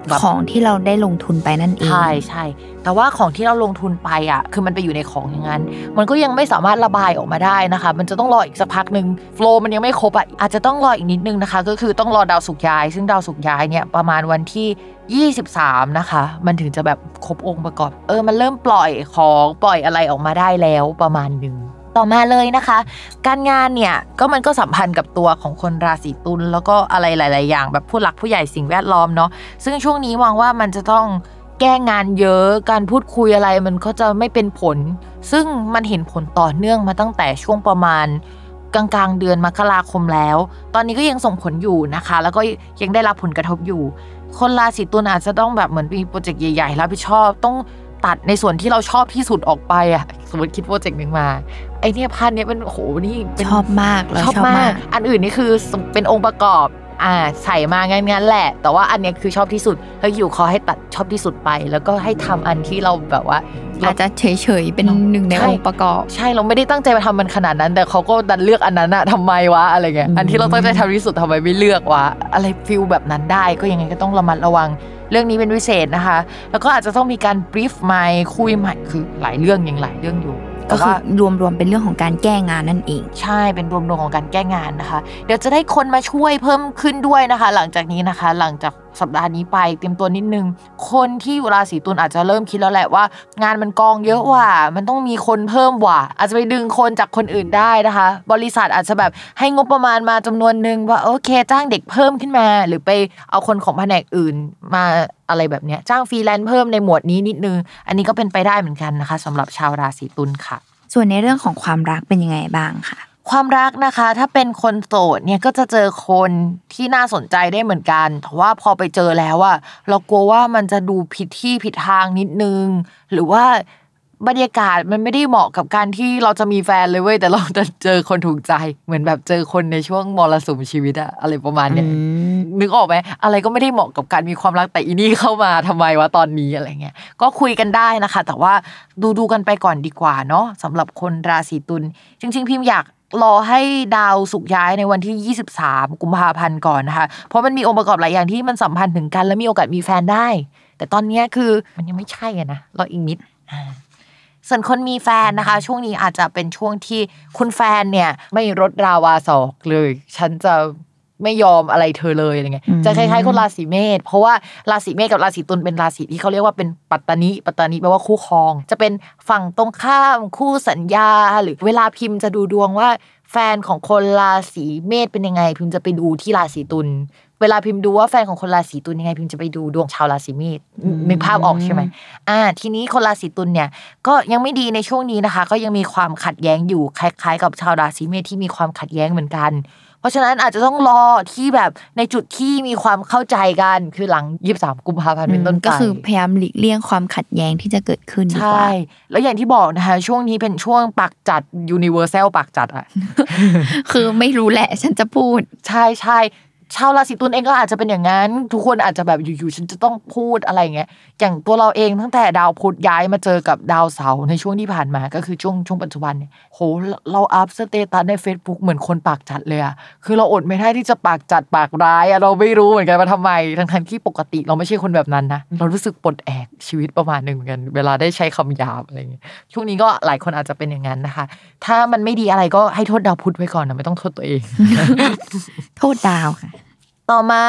แบบของที่เราได้ลงทุนไปนั่นเองใช่ใช่แต่ว่าของที่เราลงทุนไปอะ คือมันไปอยู่ในของอย่างนั้น มันก็ยังไม่สามารถระบายออกมาได้นะคะ มันจะต้องรออีกสักพักหนึ่งโฟล์มันยังไม่ครบอะอาจจะต้องรออีกนิดนึงนะคะ ก็คือต้องรอดาวสุกร์ย้าย ซึ่งดาวสุกร์ย้ายเนี่ยประมาณวันที่ 23 นะคะ มันถึงจะแบบครบองค์ประกอบ เออมันเริ่มปล่อยของปล่อยอะไรออกมาได้แล้วประมาณหนึ่ง ต่อมาเลยนะคะ การงานเนี่ยก็มันก็สัมพันธ์กับตัวของคนราศีตุลแล้วก็อะไรหลาย ๆ อย่าง แบบผู้หลักผู้ใหญ่สิ่งแวดล้อมเนาะซึ่งช่วงนี้มองว่ามันจะต้องแก้งานเยอะการพูดคุยอะไรมันก็จะไม่เป็นผล ซึ่งมันเห็นผลต่อเนื่องมาตั้งแต่ช่วงประมาณกลางๆเดือนมกราคมแล้ว ตอนนี้ก็ยังส่งผลอยู่นะคะ แล้วก็ยังได้รับผลกระทบอยู่ คนราศีตุลอาจจะต้องแบบเหมือนมีโปรเจกต์ใหญ่ ๆ รับผิดชอบต้อง ตัดในส่วนที่เราชอบที่สุดออกไปอะสมมติคิดโปรเจกต์หนึ่งมาไอเนี่ยพันเนี้ยเป็นโอ้โหนี่เป็นชอบมากเราชอบชอบมามากกอันอื่นนี่คือเป็นองค์ประกอบอ่าใส่มางั้นๆแหละ แต่ว่าอันเนี้ยคือชอบที่สุดแล้วอยู่ขอให้ตัดชอบที่สุดไป แล้วก็ให้ทำอันที่เราแบบว่าเราอาจจะเฉยๆเป็นหนึ่งในใช่องค์ประกอบ ใช่เราไม่ได้ตั้งใจมาทำมันขนาดนั้น แต่เขาก็ดันเลือกอันนั้นอะทำไมวะอะไรเงี้ยอืมอันที่เราตั้งใจทำที่สุดทำไมไม่เลือกวะอะไรฟิลแบบนั้นได้ก็ยังไงก็ต้องระมัดระวัง เรื่องนี้เป็นพิเศษนะคะ แล้วก็อาจจะต้องมีการบรีฟใหม่คุยใหม่คือหลายเรื่องยังหลายเรื่องอยู่ ก็แต่คืว่าอรวมๆเป็นเรื่องของการแก้งานนั่นเอง ใช่เป็นรวมๆของการแก้งานนะคะ เดี๋ยวจะได้คนมาช่วยเพิ่มขึ้นด้วยนะคะ หลังจากนี้นะคะ หลังจากสัปดาห์นี้ไปเตรียมตัวนิดนึง คนที่อยู่ราศีตุลอาจจะเริ่มคิดแล้วแหละว่า งานมันกองเยอะว่ะมันต้องมีคนเพิ่มว่ะอาจจะไปดึงคนจากคนอื่นได้นะคะ บริษัทอาจจะแบบให้งบประมาณมาจำนวนหนึ่งว่าโอเค จ้างเด็กเพิ่มขึ้นมา หรือไปเอาคนของแผนกอื่นมา อะไรแบบเนี้ยจ้างฟรีแลนซ์เพิ่มในหมวดนี้นิดนึง อันนี้ก็เป็นไปได้เหมือนกันนะคะสำหรับชาวราศีตุลค่ะ ส่วนในเรื่องของความรักเป็นยังไงบ้างค่ะ ความรักนะคะ ถ้าเป็นคนโสดเนี่ยก็จะเจอคนที่น่าสนใจได้เหมือนกันแต่ว่าพอไปเจอแล้วอะเรากลัวว่ามันจะดูผิดที่ผิดทางนิดนึง หรือว่า บรรยากาศมันไม่ได้เหมาะกับการที่เราจะมีแฟนเลยเว้ยแต่เราจะเจอคนถูกใจเหมือนแบบเจอคนในช่วงมรสุมชีวิตอะอะไรประมาณเนี้ยนึกออกไหมอะไรก็ไม่ได้เหมาะกับการมีความรักแต่อีนี่เข้ามาทำไมวะตอนนี้อะไรเงี้ยก็คุยกันได้นะคะ แต่ว่าดูดูกันไปก่อนดีกว่าเนาะสำหรับคนราศีตุลจริง ๆ พิมพ์อยากรอให้ดาวสุกร์ย้ายในวันที่ 23 กุมภาพันธ์ก่อนนะคะ เพราะมันมีองค์ประกอบหลายอย่างที่มันสัมพันธ์ถึงกัน และมีโอกาสมีแฟนได้ แต่ตอนเนี้ยคือมันยังไม่ใช่อะนะรออีกนิดอ่า ส่วนคนมีแฟนนะคะ ช่วงนี้อาจจะเป็นช่วงที่คุณแฟนเนี่ย ไม่รดราวาศอกเลย ฉันจะไม่ยอมอะไรเธอเลยอะไรเงี้ยอืมจะคล้ายๆคนราศีเมษเพราะว่าราศีเมษกับราศีตุลเป็นราศีที่เขาเรียกว่าเป็นปัตตานิปัตตานิแปลว่าคู่ครอง จะเป็นฝั่งตรงข้ามคู่สัญญา หรือเวลาพิมพ์จะดูดวงว่าแฟนของคนราศีเมษเป็นยังไง พิมพ์จะไปดูที่ราศีตุล เวลาพิมพ์ดูว่าแฟนของคนราศีตุลยังไงพิมพ์จะไปดูดวงชาวราศีเมษนึกภาพออกใช่ไหมอ่า ทีนี้คนราศีตุลเนี่ย ก็ยังไม่ดีในช่วงนี้นะคะ ก็ยังมีความขัดแย้งอยู่คล้ายๆ กับชาวราศีเมษที่มีความขัดแย้งเหมือนกัน เพราะฉะนั้นอาจจะต้องรอที่แบบในจุดที่มีความเข้าใจกันคือหลังยี่สามกุมภาพันธ์เป็นต้นไปก็คือพพยายามหลีกเลี่ยงความขัดแย้งที่จะเกิดขึ้นดีกว่า ใช่แล้วอย่างที่บอกนะคะช่วงนี้เป็นช่วงปากจัด universal ปากจัดอะคือไม่รู้แหละฉันจะพูด ใช่ใช่ ชาวราศีตุลเองก็อาจจะเป็นอย่างนั้น ทุกคนอาจจะแบบอยู่ๆฉันจะต้องพูดอะไรเงี้ยอย่างตัวเราเองตั้งแต่ดาวพุธย้ายมาเจอกับดาวเสาร์ในช่วงที่ผ่านมาก็คือช่วงช่วงปัจจุบันเนี่ยโหเรา up status ใน Facebook เหมือนคนปากจัดเลยอะคือเราอดไม่ได้ที่จะปากจัดปากร้ายอะเราไม่รู้เหมือนกันว่าทำไมทั้งๆที่ปกติเราไม่ใช่คนแบบนั้นนะเรารู้สึกปลดแอกชีวิตประมาณหนึ่งเหมือนกัน เวลาได้ใช้คำหยาบอะไรเงี้ยช่วงนี้ก็หลายคนอาจจะเป็นอย่างนั้นนะคะ ถ้ามันไม่ดีอะไรก็ให้โทษดาวพุธไว้ก่อนนะไม่ต้องโทษตัวเอง โทษดาวค่ะ ต่อมา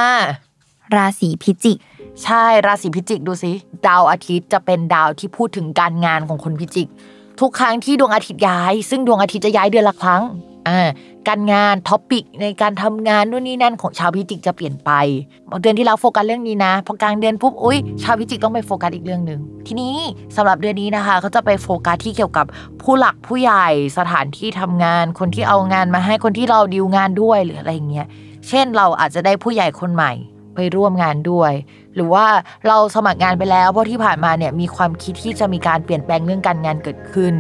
ราศีพิจิก ใช่ราศีพิจิกดูสิดาวอาทิตย์จะเป็นดาวที่พูดถึงการงานของคนพิจิก ทุกครั้งที่ดวงอาทิตย์ย้าย ซึ่งดวงอาทิตย์จะย้ายเดือนละครั้งอ่าการงาน topic ในการทำงานนู่นนี่นั่นของชาวพิจิกจะเปลี่ยนไปเดือนที่แล้วโฟกัสเรื่องนี้นะพอกลางเดือนปุ๊บอุ้ยชาวพิจิกต้องไปโฟกัสอีกเรื่องหนึ่งทีนี้สำหรับเดือนนี้นะคะเขาจะไปโฟกัสที่เกี่ยวกับผู้หลักผู้ใหญ่สถานที่ทำงาน คนที่เอางานมาให้คนที่เราดีลงานด้วยหรืออะไรอย่างเงี้ย เช่นเราอาจจะได้ผู้ใหญ่คนใหม่ไปร่วมงานด้วย หรือว่าเราสมัครงานไปแล้วเพราะที่ผ่านมาเนี่ยมีความคิดที่จะมีการเปลี่ยนแปลงเรื่องการงานเกิดขึ้น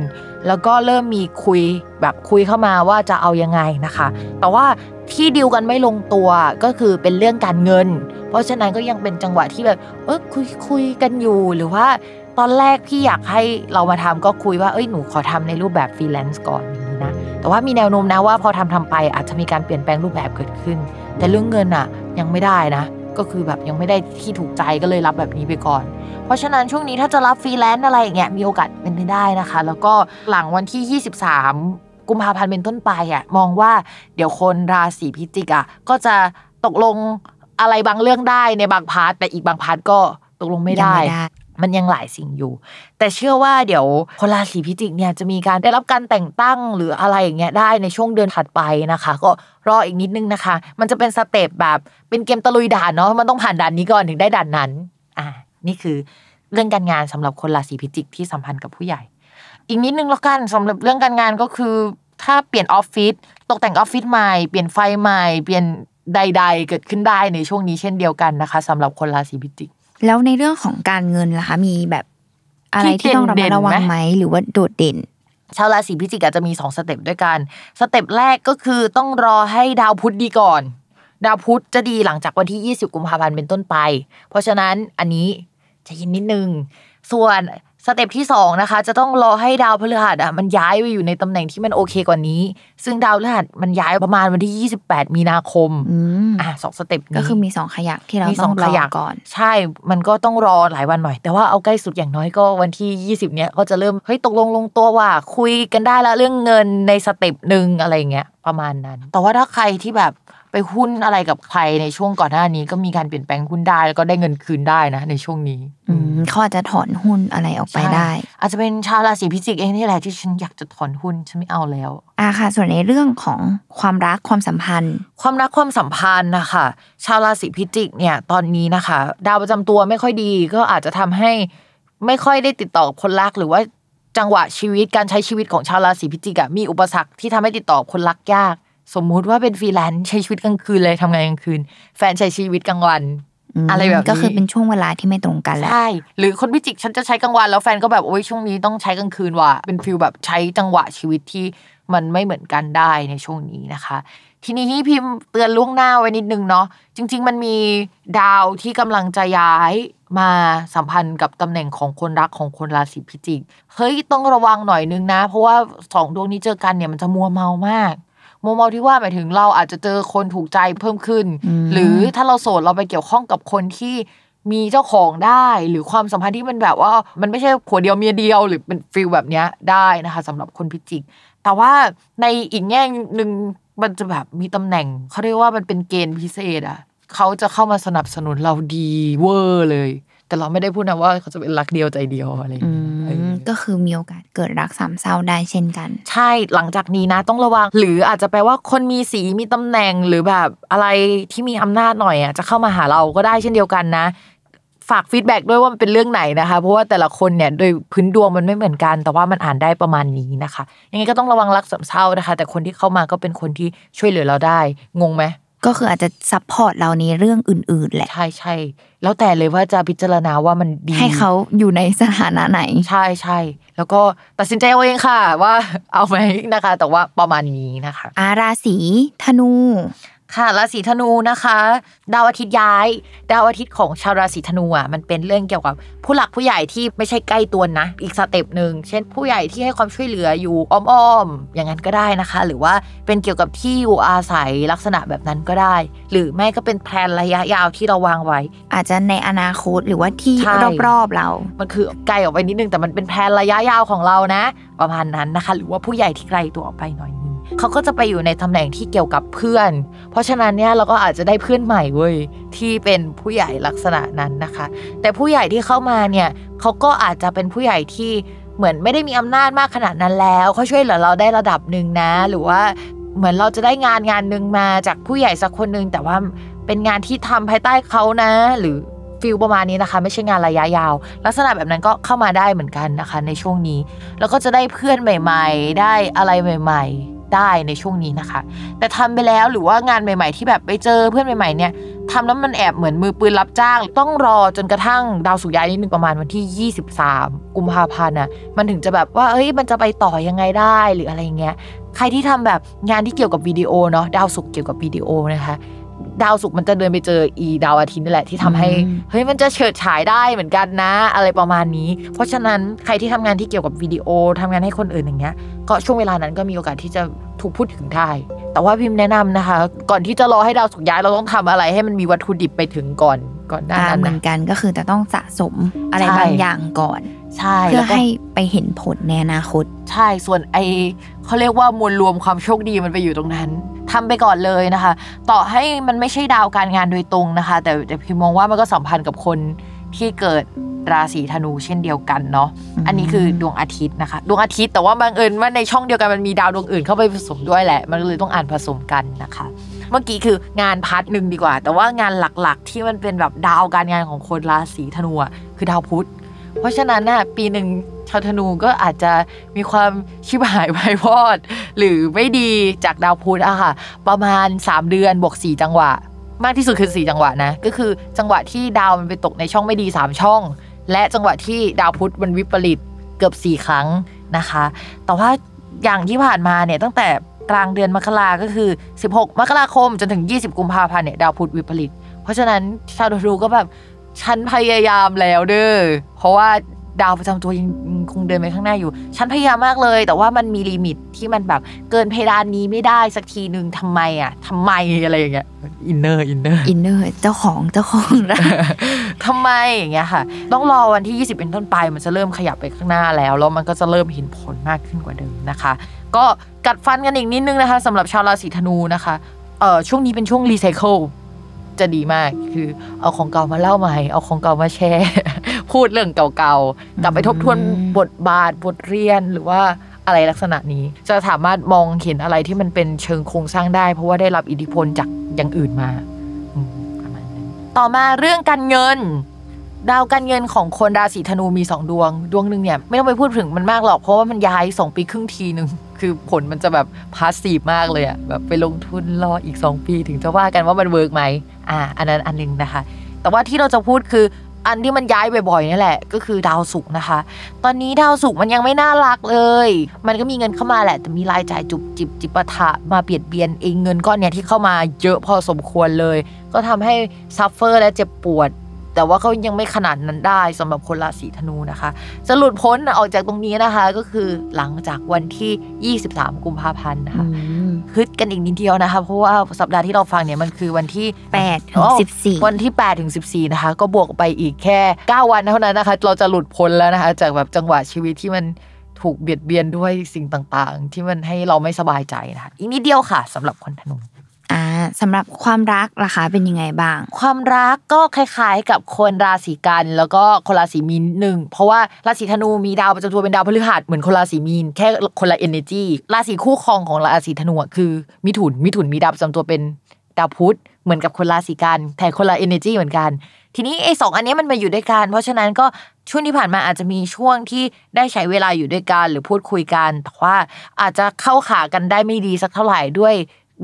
แล้วก็เริ่มมีคุยแบบคุยเข้ามาว่าจะเอายังไงนะคะ แต่ว่าที่ดีลกันไม่ลงตัวก็คือเป็นเรื่องการเงิน เพราะฉะนั้นก็ยังเป็นจังหวะที่แบบเออคุยคุยกันอยู่หรือว่าตอนแรกพี่อยากให้เรามาทำก็คุยว่าเอ้ยหนูขอทำในรูปแบบฟรีแลนซ์ก่อนอย่าง นะ แต่ว่ามีแนวโน้มนะว่าพอทำทำไปอาจจะมีการเปลี่ยนแปลงรูปแบบเกิดขึ้น แต่เรื่องเงินอะยังไม่ได้นะ ก็คือแบบยังไม่ได้ที่ถูกใจก็เลยรับแบบนี้ไปก่อน เพราะฉะนั้นช่วงนี้ถ้าจะรับฟรีแลนซ์อะไรอย่างเงี้ยมีโอกาสเป็นไปได้นะคะ แล้วก็หลังวันที่ 23 กุมภาพันธ์เป็นต้นไปอะมองว่าเดี๋ยวคนราศีพิจิกอะก็จะตกลงอะไรบางเรื่องได้ในบาง part แต่อีกบาง part ก็ตกลงไม่ได้ มันยังหลายสิ่งอยู่ แต่เชื่อว่าเดี๋ยวคนราศีพิจิกเนี่ยจะมีการได้รับการแต่งตั้งหรืออะไรอย่างเงี้ยได้ในช่วงเดือนถัดไปนะคะ ก็รออีกนิดนึงนะคะ มันจะเป็น step แบบเป็นเกมตะลุยด่านเนาะมันต้องผ่านด่านนี้ก่อนถึงได้ด่านนั้น อ่านี่คือเรื่องการงานสำหรับคนราศีพิจิกที่สัมพันธ์กับผู้ใหญ่ อีกนิดนึงแล้วกันสำหรับเรื่องการงานก็คือ ถ้าเปลี่ยนออฟฟิศตกแต่งออฟฟิศใหม่เปลี่ยนไฟใหม่เปลี่ยนใด ๆ เกิดขึ้นได้ในช่วงนี้เช่นเดียวกันนะคะสำหรับคนราศีพิจิก แล้วในเรื่องของการเงินล่ะคะ มีแบบอะไรที่ที่ต้องระมัดระวังเด่นๆไหมไหมหรือว่าโดดเด่นชาวราศีพิจิกอาจจะมีสอง step ด้วยกัน step แรกก็คือต้องรอให้ดาวพุธดีก่อน ดาวพุธจะดีหลังจากวันที่ 20 กุมภาพันธ์เป็นต้นไป เพราะฉะนั้นอันนี้ใจเย็นนิดนึง ส่วน step ที่สองนะคะจะต้องรอให้ดาวพฤหัสอะมันย้ายไปอยู่ในตำแหน่งที่มันโอเคกว่านี้ ซึ่งดาวพฤหัสมันย้ายประมาณวันที่ 28 มีนาคมอืมอะสอง step นี้ก็คือมีสองขยักที่เราต้องรอ มีสองขยักก่อน ใช่มันก็ต้องรอหลายวันหน่อย แต่ว่าเอาใกล้สุดอย่างน้อยก็วันที่ 20 เนี้ยก็จะเริ่มเฮ้ยตกลงลงตัวว่า คุยกันได้แล้วเรื่องเงินใน step หนึ่งอะไรเงี้ยประมาณนั้น แต่ว่าถ้าใครที่แบบ ไปหุ้นอะไรกับใครในช่วงก่อนหน้านี้ก็มีการเปลี่ยนแปลงหุ้นได้แล้วก็ได้เงินคืนได้นะ ในช่วงนี้ อืมเขาอาจจะถอนหุ้นอะไรออกไปใช่ได้ อาจจะเป็นชาวราศีพิจิกเองนี่แหละที่ฉันอยากจะถอนหุ้นฉันไม่เอาแล้วอ่าค่ะ ส่วนในเรื่องของความรักความสัมพันธ์ ความรักความสัมพันธ์นะคะชาวราศีพิจิกเนี่ยตอนนี้นะคะ ดาวประจำตัวไม่ค่อยดีก็อาจจะทำให้ไม่ค่อยได้ติดต่อกับคนรักหรือว่าจังหวะชีวิตการใช้ชีวิตของชาวราศีพิจิกอะมีอุปสรรคที่ทำให้ติดต่อคนรักยาก สมมุติว่าเป็นฟรีแลนซ์ใช้ชีวิตกลางคืนเลยทำงานกลางคืน แฟนใช้ชีวิตกลางวันอะไรแบบนี้ก็คือเป็นช่วงเวลาที่ไม่ตรงกันแหละใช่หรือคนพิจิกฉันจะใช้กลางวันแล้วแฟนก็แบบโอ้ยช่วงนี้ต้องใช้กลางคืนว่ะเป็น feel แบบใช้จังหวะชีวิตที่มันไม่เหมือนกันได้ในช่วงนี้นะคะ ทีนี้พิมพ์เตือนล่วงหน้าไว้นิดนึงเนาะจริง ๆ มันมีดาวที่กำลังจะย้ายมาสัมพันธ์กับตำแหน่งของคนรักของคนราศีพิจิก เฮ้ยต้องระวังหน่อยนึงนะ เพราะว่าสองดวงนี้เจอกันเนี่ยมันจะมัวเมามาก มัวเมาที่ว่าหมายถึงเราอาจจะเจอคนถูกใจเพิ่มขึ้นอืมหรือถ้าเราโสดเราไปเกี่ยวข้องกับคนที่มีเจ้าของได้หรือความสัมพันธ์ที่มันแบบว่า มันไม่ใช่ผัวเดียวเมียเดียวหรือเป็นฟิลแบบเนี้ยได้นะคะสำหรับคนพิจิก แต่ว่าในอีกแง่หนึ่งมันจะแบบมีตำแหน่งเขาเรียกว่ามันเป็นเกณฑ์พิเศษอะเขาจะเข้ามาสนับสนุนเราดีเวอร์เลย แต่เราไม่ได้พูดนะว่าเขาจะเป็นรักเดียวใจเดียวอะไรอย่างอืเงี้ยเอมอก็คือมีโอกาสเกิดรักสามเศร้าได้เช่นกัน ใช่หลังจากนี้นะต้องระวัง หรืออาจจะแปลว่าคนมีสีมีตำแหน่งหรือแบบอะไรที่มีอำนาจหน่อยอะจะเข้ามาหาเราก็ได้เช่นเดียวกันนะฝาก feedback ด้วยว่ามันเป็นเรื่องไหนนะคะ เพราะว่าแต่ละคนเนี่ยโดยพื้นดวงมันไม่เหมือนกัน แต่ว่ามันอ่านได้ประมาณนี้นะคะ ยังไงก็ต้องระวังรักสามเศร้านะคะ แต่คนที่เข้ามาก็เป็นคนที่ช่วยเหลือเราได้ งงไหม ก็คืออาจจะ support เราในเรื่องอื่น ๆ แหละใช่ใช่แล้วแต่เลยว่าจะพิจารณาว่ามันดี ให้เขาอยู่ในสถานะไหน ใช่ใช่แล้วก็ตัดสินใจเอาเองค่ะ ว่าเอาไหมนะคะ แต่ว่าประมาณนี้นะคะ อาราศีธนู ค่ะราศีธนูนะคะ ดาวอาทิตย์ย้าย ดาวอาทิตย์ของชาวราศีธนูอะมันเป็นเรื่องเกี่ยวกับผู้หลักผู้ใหญ่ที่ไม่ใช่ใกล้ตัวนะ อีก step หนึ่งเช่นผู้ใหญ่ที่ให้ความช่วยเหลืออยู่อ้อมๆอย่างนั้นก็ได้นะคะ หรือว่าเป็นเกี่ยวกับที่อยู่อาศัยลักษณะแบบนั้นก็ได้ หรือไม่ก็เป็นแผนระยะยาวที่เราวางไว้ อาจจะในอนาคตหรือว่าที่ใช่รอบๆเรา มันคือไกลออกไปนิดนึงแต่มันเป็นแผนระยะยาวของเรานะ ประมาณนั้นนะคะ หรือว่าผู้ใหญ่ที่ไกลตัวออกไปหน่อยนึง เขาก็จะไปอยู่ในตำแหน่งที่เกี่ยวกับเพื่อน เพราะฉะนั้นเนี่ยเราก็อาจจะได้เพื่อนใหม่เว้ยที่เป็นผู้ใหญ่ลักษณะนั้นนะคะ แต่ผู้ใหญ่ที่เข้ามาเนี่ยเขาก็อาจจะเป็นผู้ใหญ่ที่เหมือนไม่ได้มีอำนาจมากขนาดนั้นแล้วเขาช่วยเหลือเราได้ระดับหนึ่งนะ หรือว่าเหมือนเราจะได้งานงานหนึ่งมาจากผู้ใหญ่สักคนหนึ่งแต่ว่าเป็นงานที่ทำภายใต้เขานะ หรือฟิลประมาณนี้นะคะ ไม่ใช่งานระยะยาว ลักษณะแบบนั้นก็เข้ามาได้เหมือนกันนะคะ ในช่วงนี้ แล้วก็จะได้เพื่อนใหม่ ๆ ได้อะไรใหม่ ๆ ได้ในช่วงนี้นะคะ แต่ทำไปแล้วหรือว่างานใหม่ ๆ ที่แบบไปเจอเพื่อนใหม่ๆเนี่ยทำแล้วมันแอบเหมือนมือปืนรับจ้าง ต้องรอจนกระทั่งดาวสุกย้ายนิดนึงประมาณวันที่ 23 กุมภาพันธ์น่ะมันถึงจะแบบว่าเอ้ยมันจะไปต่อยังไงได้หรืออะไรเงี้ยใครที่ทำแบบงานที่เกี่ยวกับวิดีโอเนาะดาวสุกเกี่ยวกับวิดีโอนะคะ ดาวสุกร์มันจะเดินไปเจออีดาวอาทิตย์นี่แหละที่ทำให้อืมเฮ้ยมันจะเฉิดฉายได้เหมือนกันนะ อะไรประมาณนี้ เพราะฉะนั้นใครที่ทำงานที่เกี่ยวกับวิดีโอทำงานให้คนอื่นอย่างเงี้ย ก็ช่วงเวลานั้นก็มีโอกาสที่จะถูกพูดถึงได้ แต่ว่าพิมพ์แนะนำนะคะ ก่อนที่จะรอให้ดาวสุกร์ย้ายเราต้องทำอะไรให้มันมีวัตถุดิบไปถึงก่อนก่อนหน้าอ่านั้นเหมืนะอนกันก็คือจะต้องสะสมอะไรใช่บางอย่างก่อนใช่เพื่อแล้วก็ให้ไปเห็นผลในอนาคต ใช่ส่วนไอ เขาเรียกว่ามวลรวมความโชคดีมันไปอยู่ตรงนั้นทำไปก่อนเลยนะคะ ต่อให้มันไม่ใช่ดาวการงานโดยตรงนะคะ แต่แต่พิมมองว่ามันก็สัมพันธ์กับคนที่เกิดราศีธนูเช่นเดียวกันเนาะอืมอันนี้คือดวงอาทิตย์นะคะ ดวงอาทิตย์แต่ว่าบังเอิญว่าในช่องเดียวกันมันมีดาวดวงอื่นเข้าไปผสมด้วยแหละ มันเลยต้องอ่านผสมกันนะคะ เมื่อกี้คืองาน part หนึ่งดีกว่า แต่ว่างานหลักๆ ที่มันเป็นแบบดาวการงานของคนราศีธนูอะคือดาวพุธ เพราะฉะนั้นน่ะปีหนึ่งชาวธนูก็อาจจะมีความชิบหายไปพอด หรือไม่ดีจากดาวพุธอะค่ะ ประมาณ 3 เดือนบวก 4 จังหวะ มากที่สุดคือ 4 จังหวะนะ ก็คือจังหวะที่ดาวมันไปตกในช่องไม่ดี 3 ช่อง และจังหวะที่ดาวพุธมันวิปริตเกือบ 4 ครั้งนะคะ แต่ว่าอย่างที่ผ่านมาเนี่ยตั้งแต่กลางเดือนมกราก็คือ 16 มกราคมจนถึง 20 กุมภาพันธ์เนี่ยดาวพุธวิปริต เพราะฉะนั้นชาวธนูก็แบบ ฉันพยายามแล้วเด้อเพราะว่าดาวประจำตัวยังยังคงเดินไปข้างหน้าอยู่ ฉันพยายามมากเลย แต่ว่ามันมีลิมิตที่มันแบบเกินเพดานนี้ไม่ได้สักทีหนึ่งทำไมอะทำไมอะไรอย่างเงี้ย inner inner inner เจ้าของเจ้าของร้านทำไมอย่างเงี้ยค่ะ ต้องรอวันที่ 20 เป็นต้นไป มันจะเริ่มขยับไปข้างหน้าแล้วแล้วมันก็จะเริ่มเห็นผลมากขึ้นกว่าเดิมนะคะ ก็กัดฟันกันอีกนิดนึงนะคะสำหรับชาวราศีธนูนะคะเอ่อช่วงนี้เป็นช่วงรีไซเคิล จะดีมากคือเอาของเก่ามาเล่าใหม่ เอาของเก่ามาแชร์ พูดเรื่องเก่าๆกลับไปทบทวนบทบาทบทเรียนหรือว่าอะไรลักษณะนี้ จะสามารถมองเห็นอะไรที่มันเป็นเชิงโครงสร้างได้ เพราะว่าได้รับอิทธิพลจากอย่างอื่นมาต่อมาเรื่องการเงิน ดาวการเงินของคนราศีธนูมี2ดวง ดวงหนึ่งเนี่ยไม่ต้องไปพูดถึงมันมากหรอกเพราะว่ามันย้าย2ปีครึ่งทีหนึ่ง คือผลมันจะแบบ passive มากเลยอะแบบไปลงทุนรออีก 2 ปีถึงจะว่ากันว่ามัน work ไหมอ่า อันนั้นอันหนึ่งนะคะ แต่ว่าที่เราจะพูดคืออันที่มันย้ายบ่อยๆนี่แหละ ก็คือดาวศุกร์นะคะ ตอนนี้ดาวศุกร์มันยังไม่น่ารักเลย มันก็มีเงินเข้ามาแหละ แต่มีรายจ่ายจุบจิบจิปาถะมาเบียดเบียนเองเงินก้อนเนี่ยที่เข้ามาเยอะพอสมควรเลย ก็ทำให้ suffer และเจ็บปวด แต่ว่าเขายังไม่ขนาดนั้นได้สำหรับคนราศีธนูนะคะ จะหลุดพ้นออกจากตรงนี้นะคะก็คือหลังจากวันที่ 23 กุมภาพันธ์นะคะฮึดกันอีกนิดเดียวนะคะ เพราะว่าสัปดาห์ที่เราฟังเนี่ยมันคือวันที่แปดถึงอ๋อสิบสี่วันที่8ถึง14นะคะ ก็บวกไปอีกแค่ 9 วันเท่านั้นนะคะ เราจะหลุดพ้นแล้วนะคะ จากแบบจังหวะชีวิตที่มันถูกเบียดเบียนด้วยสิ่งต่างๆ ที่มันให้เราไม่สบายใจนะคะอีกนิดเดียวค่ะสำหรับคนธนู อ่าสำหรับความรักล่ะคะเป็นยังไงบ้าง ความรักก็คล้ายๆ กับคนราศีกัน แล้วก็คนราศีมีนหนึ่งเพราะว่าราศีธนูมีดาวประจำตัวเป็นดาวพฤหัสเหมือนคนราศีมีนแค่คนละ energy ราศีคู่ครองของราศีธนูคือ มิถุนมิถุนมีดาวประจำตัวเป็นดาวพุธเหมือนกับคนราศีกันแต่คนละ energy เหมือนกัน ทีนี้ไอ้สองอันนี้มันมาอยู่ด้วยกัน เพราะฉะนั้นก็ช่วงที่ผ่านมาอาจจะมีช่วงที่ได้ใช้เวลาอยู่ด้วยกันหรือพูดคุยกันแต่ว่าอาจจะเข้าขากันได้ไม่ดีสักเท่าไหร่ด้วย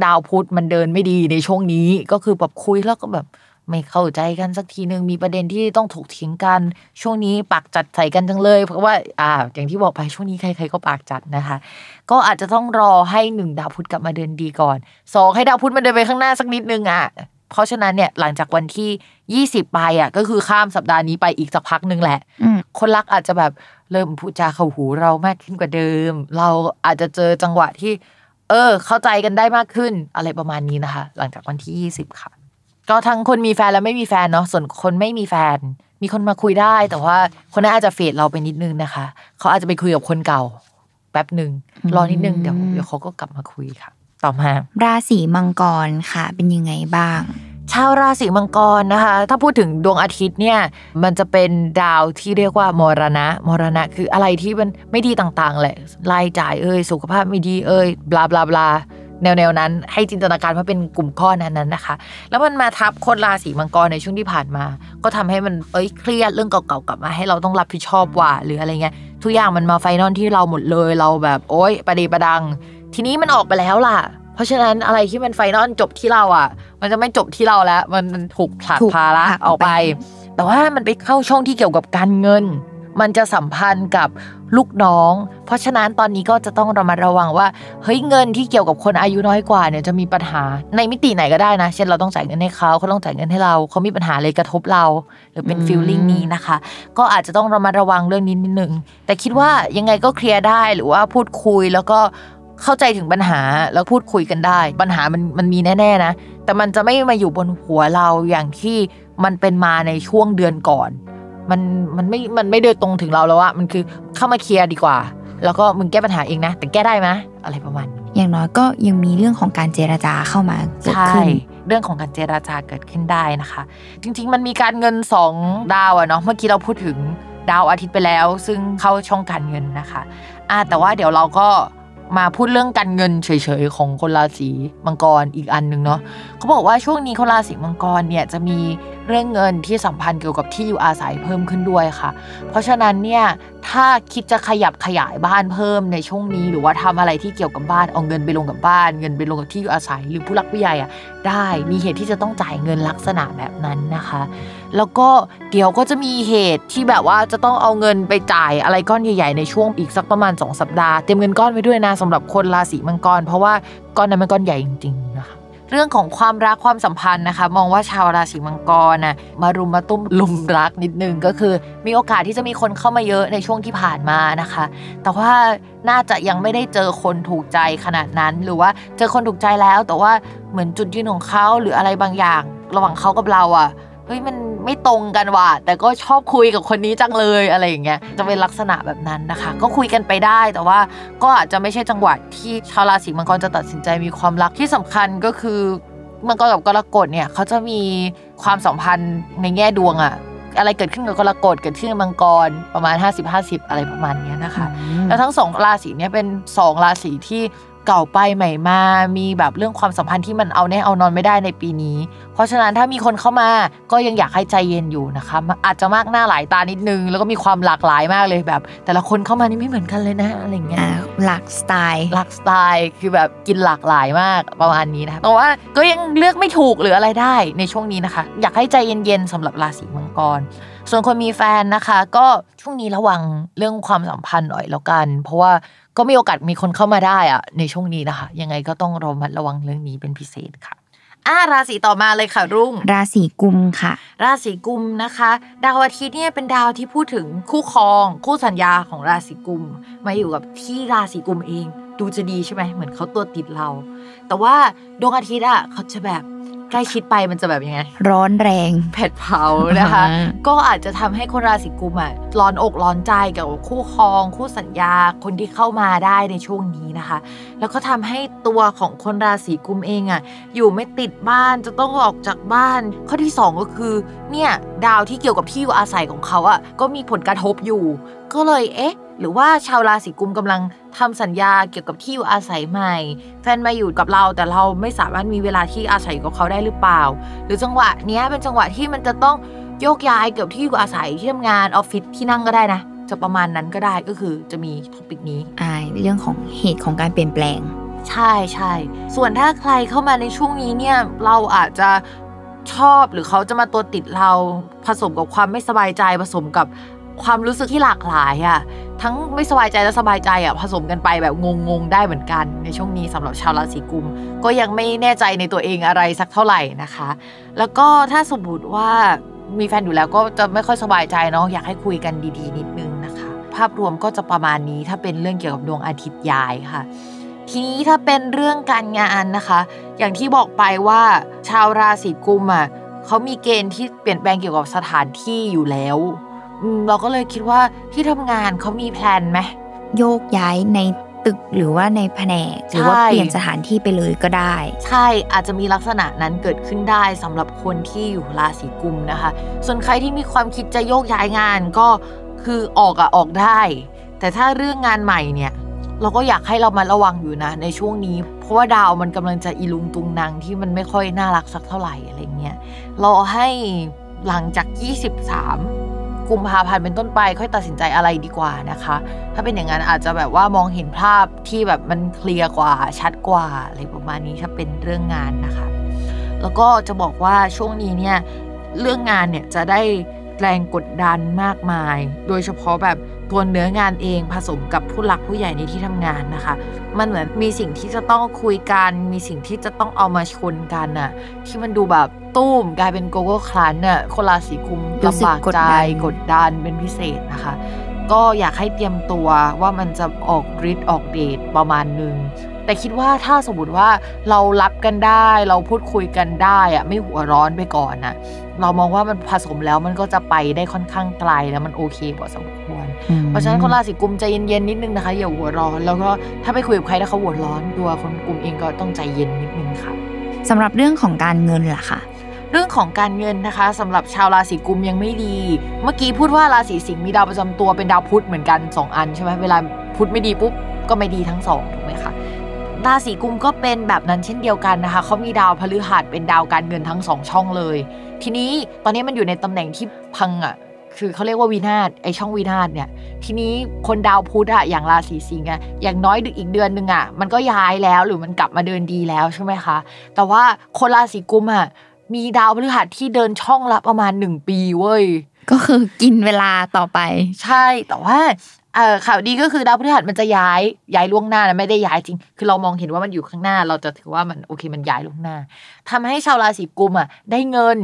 ดาวพุธมันเดินไม่ดีในช่วงนี้ ก็คือแบบคุยแล้วก็แบบไม่เข้าใจกันสักทีหนึ่งมีประเด็นที่ต้องถกเถียงกัน ช่วงนี้ปากจัดใส่กันจังเลย เพราะว่าอ่า อย่างที่บอกไปช่วงนี้ใครๆก็ปากจัดนะคะ ก็อาจจะต้องรอให้หนึ่งดาวพุธกลับมาเดินดีก่อนสองให้ดาวพุธมันเดินไปข้างหน้าสักนิดนึงอะเพราะฉะนั้นเนี่ยหลังจากวันที่ 20 ไปอะก็คือข้ามสัปดาห์นี้ไปอีกสักพักหนึ่งแหละอืมคนรักอาจจะแบบเริ่มพูดจาเข้าหูเรามากขึ้นกว่าเดิม เราอาจจะเจอจังหวะที่ เออ เข้าใจกันได้มากขึ้นอะไรประมาณนี้นะคะ หลังจากวันที่20ค่ะ ก็ทั้งคนมีแฟนและไม่มีแฟนเนาะส่วนคนไม่มีแฟน มีคนมาคุยได้ แต่ว่าคนนั้นอาจจะเฟดเราไปนิดนึงนะคะ เขาอาจจะไปคุยกับคนเก่า แป๊บหนึ่งรอนิดนึงเดี๋ยวเดี๋ยวเขาก็กลับมาคุยค่ะ ต่อมาราศีมังกรค่ะ เป็นยังไงบ้าง ชาวราศีมังกรนะคะ ถ้าพูดถึงดวงอาทิตย์เนี่ย มันจะเป็นดาวที่เรียกว่ามรณะ มรณะคืออะไรที่มันไม่ดีต่างๆแหละรายจ่ายเอ่ยสุขภาพไม่ดีเอ่ยบลาบลาบลาแนวๆนั้น ให้จินตนาการว่าเป็นกลุ่มก้อนนั้นๆนะคะ แล้วมันมาทับคนราศีมังกรในช่วงที่ผ่านมา ก็ทำให้มันเอ้ยเครียดเรื่องเก่าๆกลับมาให้เราต้องรับผิดชอบว่าหรืออะไรเงี้ยทุกอย่างมันมา final ที่เราหมดเลยเราแบบโอ๊ยประเดประดัง ทีนี้มันออกไปแล้วล่ะ เพราะฉะนั้นอะไรที่มัน final จบที่เราอะ มันจะไม่จบที่เราแล้ว มันมันถูกผลักถูกภาระผลักออกไปออกไป แต่ว่ามันไปเข้าช่องที่เกี่ยวกับการเงิน มันจะสัมพันธ์กับลูกน้อง เพราะฉะนั้นตอนนี้ก็จะต้องระมัดระวังว่าเฮ้ยเงินที่เกี่ยวกับคนอายุน้อยกว่าเนี่ยจะมีปัญหาในมิติไหนก็ได้นะ เช่นเราต้องจ่ายเงินให้เขาเขาต้องจ่ายเงินให้เราเขามีปัญหาอะไรกระทบเรา หรือเป็นฟีลลิ่งนี้นะคะ ก็อาจจะต้องระมัดระวังเรื่องนี้นิดนึงแต่คิดว่ายังไงก็เคลียร์ได้หรือว่าพูดคุยแล้วก็ เข้าใจถึงปัญหาแล้วพูดคุยกันได้ ปัญหามันมันมีแน่ๆนะ แต่มันจะไม่มาอยู่บนหัวเราอย่างที่มันเป็นมาในช่วงเดือนก่อน มันมันไม่มันไม่เดินตรงถึงเราแล้วอะมันคือเข้ามาเคลียร์ดีกว่า แล้วก็มึงแก้ปัญหาเองนะ แต่แก้ได้ไหมอะไรประมาณนี้อย่างน้อยก็ยังมีเรื่องของการเจรจาเข้ามาเกิดใช่ขึ้นเรื่องของการเจราจาเกิดขึ้นได้นะคะ จริง ๆ มันมีการเงินสองดาวอะเนาะเมื่อกี้เราพูดถึงดาวอาทิตย์ไปแล้ว ซึ่งเข้าช่องการเงินนะคะอะแต่ว่าเดี๋ยวเราก็ มาพูดเรื่องการเงินเฉยๆของคนราศีมังกรอีกอันหนึ่งเนาะเขาบอกว่าช่วงนี้คนราศีมังกรเนี่ยจะมีเรื่องเงินที่สัมพันธ์เกี่ยวกับที่อยู่อาศัยเพิ่มขึ้นด้วยค่ะ เพราะฉะนั้นเนี่ยถ้าคิดจะขยับขยายบ้านเพิ่มในช่วงนี้ หรือว่าทำอะไรที่เกี่ยวกับบ้านเอาเงินไปลงกับบ้าน เงินไปลงกับที่อยู่อาศัยหรือผู้รักผู้ใหญ่อะได้มีเหตุที่จะต้องจ่ายเงินลักษณะแบบนั้นนะคะ แล้วก็เดี๋ยวก็จะมีเหตุที่แบบว่าจะต้องเอาเงินไปจ่ายอะไรก้อนใหญ่ๆในช่วงอีกสักประมาณ 2 สัปดาห์ เตรียมเงินก้อนไว้ด้วยนะสำหรับคนราศีมังกร เพราะว่าก้อนนั้นมันก้อนใหญ่จริงๆนะคะเรื่องของความรักความสัมพันธ์นะคะ มองว่าชาวราศีมังกรน่ะมารุมมาตุ้มลุมรักนิดนึงก็คือ มีโอกาสที่จะมีคนเข้ามาเยอะในช่วงที่ผ่านมานะคะ แต่ว่าน่าจะยังไม่ได้เจอคนถูกใจขนาดนั้น หรือว่าเจอคนถูกใจแล้ว แต่ว่าเหมือนจุดยืนของเขาหรืออะไรบางอย่าง ระหว่างเขากับเราอะ เฮ้ยมันไม่ตรงกันว่ะแต่ก็ชอบคุยกับคนนี้จังเลยอะไรอย่างเงี้ยจะเป็นลักษณะแบบนั้นนะคะ ก็คุยกันไปได้แต่ว่าก็อาจจะไม่ใช่จังหวะที่ชาวราศีมังกรจะตัดสินใจมีความรักที่สำคัญก็คือมังกรกับกรกฎเนี่ยเขาจะมีความสัมพันธ์ในแง่ดวงอะอะไรเกิดขึ้นกับกรกฎเกิดขึ้นกับมังกรประมาณ 50-50 อะไรประมาณเนี้ยนะคะ แล้วทั้งสองราศีเนี่ยเป็นสองราศีที่ เก่าไปใหม่มา มีแบบเรื่องความสัมพันธ์ที่มันเอาแน่เอานอนไม่ได้ในปีนี้ เพราะฉะนั้นถ้ามีคนเข้ามาก็ยังอยากให้ใจเย็นอยู่นะคะมันอาจจะมากหน้าหลายตานิดนึง แล้วก็มีความหลากหลายมากเลยแบบ แต่ละคนเข้ามานี่ไม่เหมือนกันเลยนะอะไรอย่างเงี้ยอ่าหลักสไตล์หลากสไตล์คือแบบกินหลากหลายมากประมาณนี้นะคะแต่ว่าก็ยังเลือกไม่ถูกหรืออะไรได้ในช่วงนี้นะคะ อยากให้ใจเย็นๆสำหรับราศีมังกร ส่วนคนมีแฟนนะคะ ก็ช่วงนี้ระวังเรื่องความสัมพันธ์หน่อยแล้วกัน เพราะว่า ก็มีโอกาสมีคนเข้ามาได้อะในช่วงนี้นะคะ ยังไงก็ต้องระมัดระวังเรื่องนี้เป็นพิเศษค่ะอ่าราศีต่อมาเลยค่ะรุ่ง ราศีกุมค่ะ ราศีกุมนะคะ ดาวอาทิตย์เนี่ยเป็นดาวที่พูดถึงคู่ครอง คู่สัญญาของราศีกุม มาอยู่กับที่ราศีกุมเอง ดูจะดีใช่ไหมเหมือนเขาตัวติดเรา แต่ว่าดวงอาทิตย์อะเขาจะแบบ ใกล้ชิดไปมันจะแบบยังไง ร้อนแรงเผ็ดเผานะคะอ่าก็อาจจะทำให้คนราศีกุมอะร้อนอกร้อนใจกับคู่ครอง คู่สัญญาคนที่เข้ามาได้ในช่วงนี้นะคะ แล้วก็ทำให้ตัวของคนราศีกุมเองอะอยู่ไม่ติดบ้านจะต้องออกจากบ้าน ข้อที่ 2 ก็คือเนี่ยดาวที่เกี่ยวกับที่อยู่อาศัยของเขาอะก็มีผลกระทบอยู่ ก็เลยเอ๊ะ หรือว่าชาวราศีกุมกำลังทำสัญญาเกี่ยวกับที่อยู่อาศัยใหม่ แฟนมาอยู่กับเราแต่เราไม่สามารถมีเวลาที่อาศัยกับเขาได้หรือเปล่า หรือจังหวะเนี้ยเป็นจังหวะที่มันจะต้องโยกย้ายเกี่ยวกับที่อยู่อาศัยที่ทำงานออฟฟิศที่นั่งก็ได้นะจะประมาณนั้นก็ได้ก็คือจะมีท็อปิกนี้อ่าเรื่องของเหตุของการเปลี่ยนแปลง ใช่ใช่ส่วนถ้าใครเข้ามาในช่วงนี้เนี่ยเราอาจจะชอบหรือเขาจะมาตัวติดเราผสมกับความไม่สบายใจผสมกับ ความรู้สึกที่หลากหลายอะ่ะทั้งไม่สบายใจและสบายใจอะ่ะผสมกันไปแบบงงๆได้เหมือนกัน ในช่วงนี้สำหรับชาวราศีกุม ก็ยังไม่แน่ใจในตัวเองอะไรสักเท่าไหร่นะคะ แล้วก็ถ้าสมมติว่ามีแฟนอยู่แล้วก็จะไม่ค่อยสบายใจเนาะอยากให้คุยกันดีๆ นิดนึงนะคะ ภาพรวมก็จะประมาณนี้ถ้าเป็นเรื่องเกี่ยวกับดวงอาทิตย์ย้ายค่ะ ทีนี้ถ้าเป็นเรื่องการงานนะคะ อย่างที่บอกไปว่าชาวราศีกุมอะเขามีเกณฑ์ที่เปลี่ยนแปลงเกี่ยวกับสถานที่อยู่แล้ว อืมเราก็เลยคิดว่าที่ทำงานเขามีแพลนไหม โยกย้ายในตึกหรือว่าในแผนกหรือว่าใช่ เปลี่ยนสถานที่ไปเลยก็ได้ ใช่อาจจะมีลักษณะนั้นเกิดขึ้นได้สำหรับคนที่อยู่ราศีกุมนะคะ ส่วนใครที่มีความคิดจะโยกย้ายงานก็คือออกอะออกได้ แต่ถ้าเรื่องงานใหม่เนี่ย เราก็อยากให้เรามาระวังอยู่นะ ในช่วงนี้ เพราะว่าดาวมันกำลังจะอีลุงตุงนางที่มันไม่ค่อยน่ารักสักเท่าไหร่อะไรเงี้ยรอให้หลังจาก 23 กุมภาพันธ์เป็นต้นไปค่อยตัดสินใจอะไรดีกว่านะคะ ถ้าเป็นอย่างนั้นอาจจะแบบว่ามองเห็นภาพที่แบบมันเคลียร์กว่าชัดกว่าอะไรประมาณนี้ถ้าเป็นเรื่องงานนะคะ แล้วก็จะบอกว่าช่วงนี้เนี่ยเรื่องงานเนี่ยจะได้แรงกดดันมากมาย โดยเฉพาะแบบ ตัวเนื้องานเองผสมกับผู้หลักผู้ใหญ่ในที่ทำงานนะคะ มันเหมือนมีสิ่งที่จะต้องคุยกัน มีสิ่งที่จะต้องเอามาชนกันน่ะ ที่มันดูแบบตุ้มกลายเป็นโกโก้คลันน่ะคนราศีกุมรู้สึกลำบากกดใจดันกดดันเป็นพิเศษนะคะ ก็อยากให้เตรียมตัวว่ามันจะออกฤทธิ์ออกเดชประมาณหนึ่งแต่คิดว่าถ้าสมมติว่าเรารับกันได้ เราพูดคุยกันได้อะไม่หัวร้อนไปก่อนนะ เรามองว่ามันผสมแล้วมันก็จะไปได้ค่อนข้างไกลแล้วมันโอเคพอสมควร เพราะฉะนั้นคนราศีกุมใจเย็นๆนิดนึงนะคะอย่าหัวร้อน แล้วก็ถ้าไปคุยกับใครแล้วเขาหัวร้อนตัวคนกลุ่มเองก็ต้องใจเย็นนิดนึงค่ะสำหรับเรื่องของการเงินล่ะค่ะเรื่องของการเงินนะคะสำหรับชาวราศีกุมยังไม่ดี เมื่อกี้พูดว่าราศีสิงห์มีดาวประจำตัวเป็นดาวพุธเหมือนกัน 2 อันใช่ไหมเวลาพุธไม่ดีปุ๊บก็ไม่ดีทั้งสองถูกไหมคะราศีกุมก็เป็นแบบนั้นเช่นเดียวกันนะคะเขามีดาวพฤหัสเป็นดาวการเงินทั้งสองช่องเลย ทีนี้ตอนนี้มันอยู่ในตำแหน่งที่พังอะ คือเขาเรียกว่าวินาศไอช่องวินาศเนี่ย ทีนี้คนดาวพุธอะอย่างราศีสิงห์อะอย่างน้อยดึกอีกเดือนหนึ่งอะมันก็ย้ายแล้วหรือมันกลับมาเดินดีแล้วใช่ไหมคะ แต่ว่าคนราศีกุมอะมีดาวพฤหัสที่เดินช่องละประมาณหนึ่งปีเว้ยก็คือกินเวลาต่อไป ใช่แต่ว่า เออข่าวดีก็คือดาวพฤหัสมันจะย้ายย้ายล่วงหน้านะไม่ได้ย้ายจริง คือเรามองเห็นว่ามันอยู่ข้างหน้า เราจะถือว่ามันโอเคมันย้ายล่วงหน้าทำให้ชาวราศีกุมอะได้เงิน